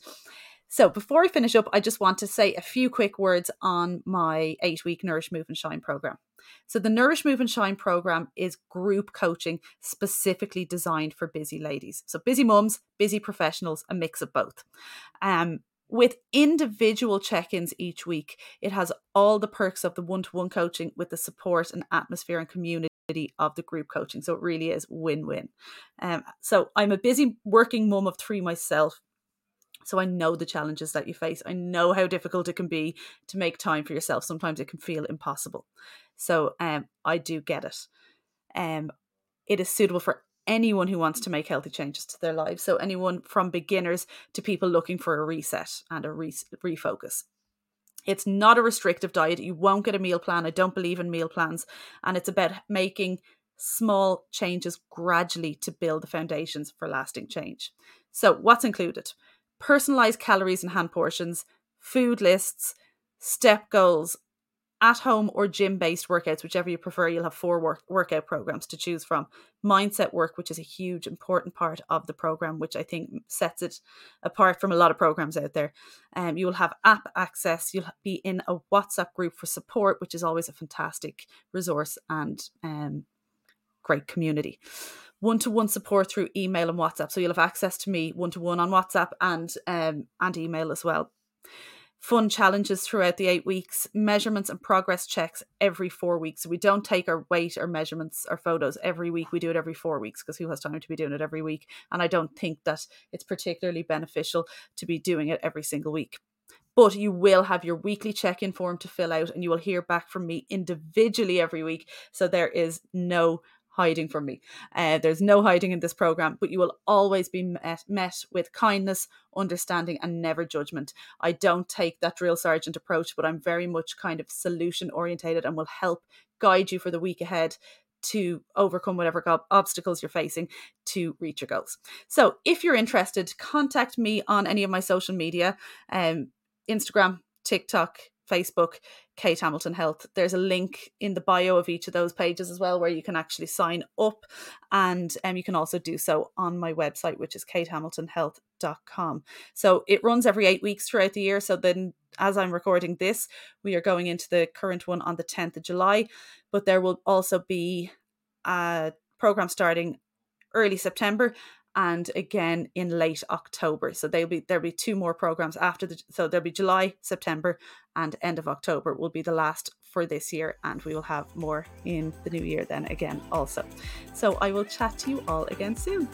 So, before I finish up, I just want to say a few quick words on my eight week Nourish, Move, and Shine program. So, the Nourish, Move, and Shine program is group coaching specifically designed for busy ladies. So, busy mums, busy professionals, a mix of both. Um, with individual check ins each week, it has all the perks of the one to one coaching with the support and atmosphere and community of the group coaching. So it really is win win. Um, so I'm a busy working mum of three myself. So I know the challenges that you face. I know how difficult it can be to make time for yourself. Sometimes it can feel impossible. So um, I do get it. Um, it is suitable for anyone who wants to make healthy changes to their lives. So anyone from beginners to people looking for a reset and a re- refocus. It's not a restrictive diet. You won't get a meal plan. I don't believe in meal plans. And it's about making small changes gradually to build the foundations for lasting change. So, what's included? Personalized calories and hand portions, food lists, step goals, at home or gym based workouts, whichever you prefer, you'll have four work, workout programs to choose from. Mindset work, which is a huge, important part of the program, which I think sets it apart from a lot of programs out there. Um, you will have app access, you'll be in a WhatsApp group for support, which is always a fantastic resource and um, great community. One to one support through email and WhatsApp. So you'll have access to me one to one on WhatsApp and um, and email as well fun challenges throughout the eight weeks, measurements and progress checks every four weeks. So we don't take our weight or measurements or photos every week. We do it every four weeks because who has time to be doing it every week? And I don't think that it's particularly beneficial to be doing it every single week. But you will have your weekly check in form to fill out and you will hear back from me individually every week. So there is no hiding from me. Uh, there's no hiding in this program, but you will always be met, met with kindness, understanding, and never judgment. I don't take that drill sergeant approach, but I'm very much kind of solution orientated and will help guide you for the week ahead to overcome whatever obstacles you're facing to reach your goals. So, if you're interested, contact me on any of my social media um, Instagram, TikTok, Facebook, Kate Hamilton Health. There's a link in the bio of each of those pages as well where you can actually sign up. And um, you can also do so on my website, which is katehamiltonhealth.com. So it runs every eight weeks throughout the year. So then, as I'm recording this, we are going into the current one on the 10th of July. But there will also be a program starting early September and again in late October. So there'll be there'll be two more programs after the so there'll be July, September, and end of October will be the last for this year, and we will have more in the new year then again also. So I will chat to you all again soon.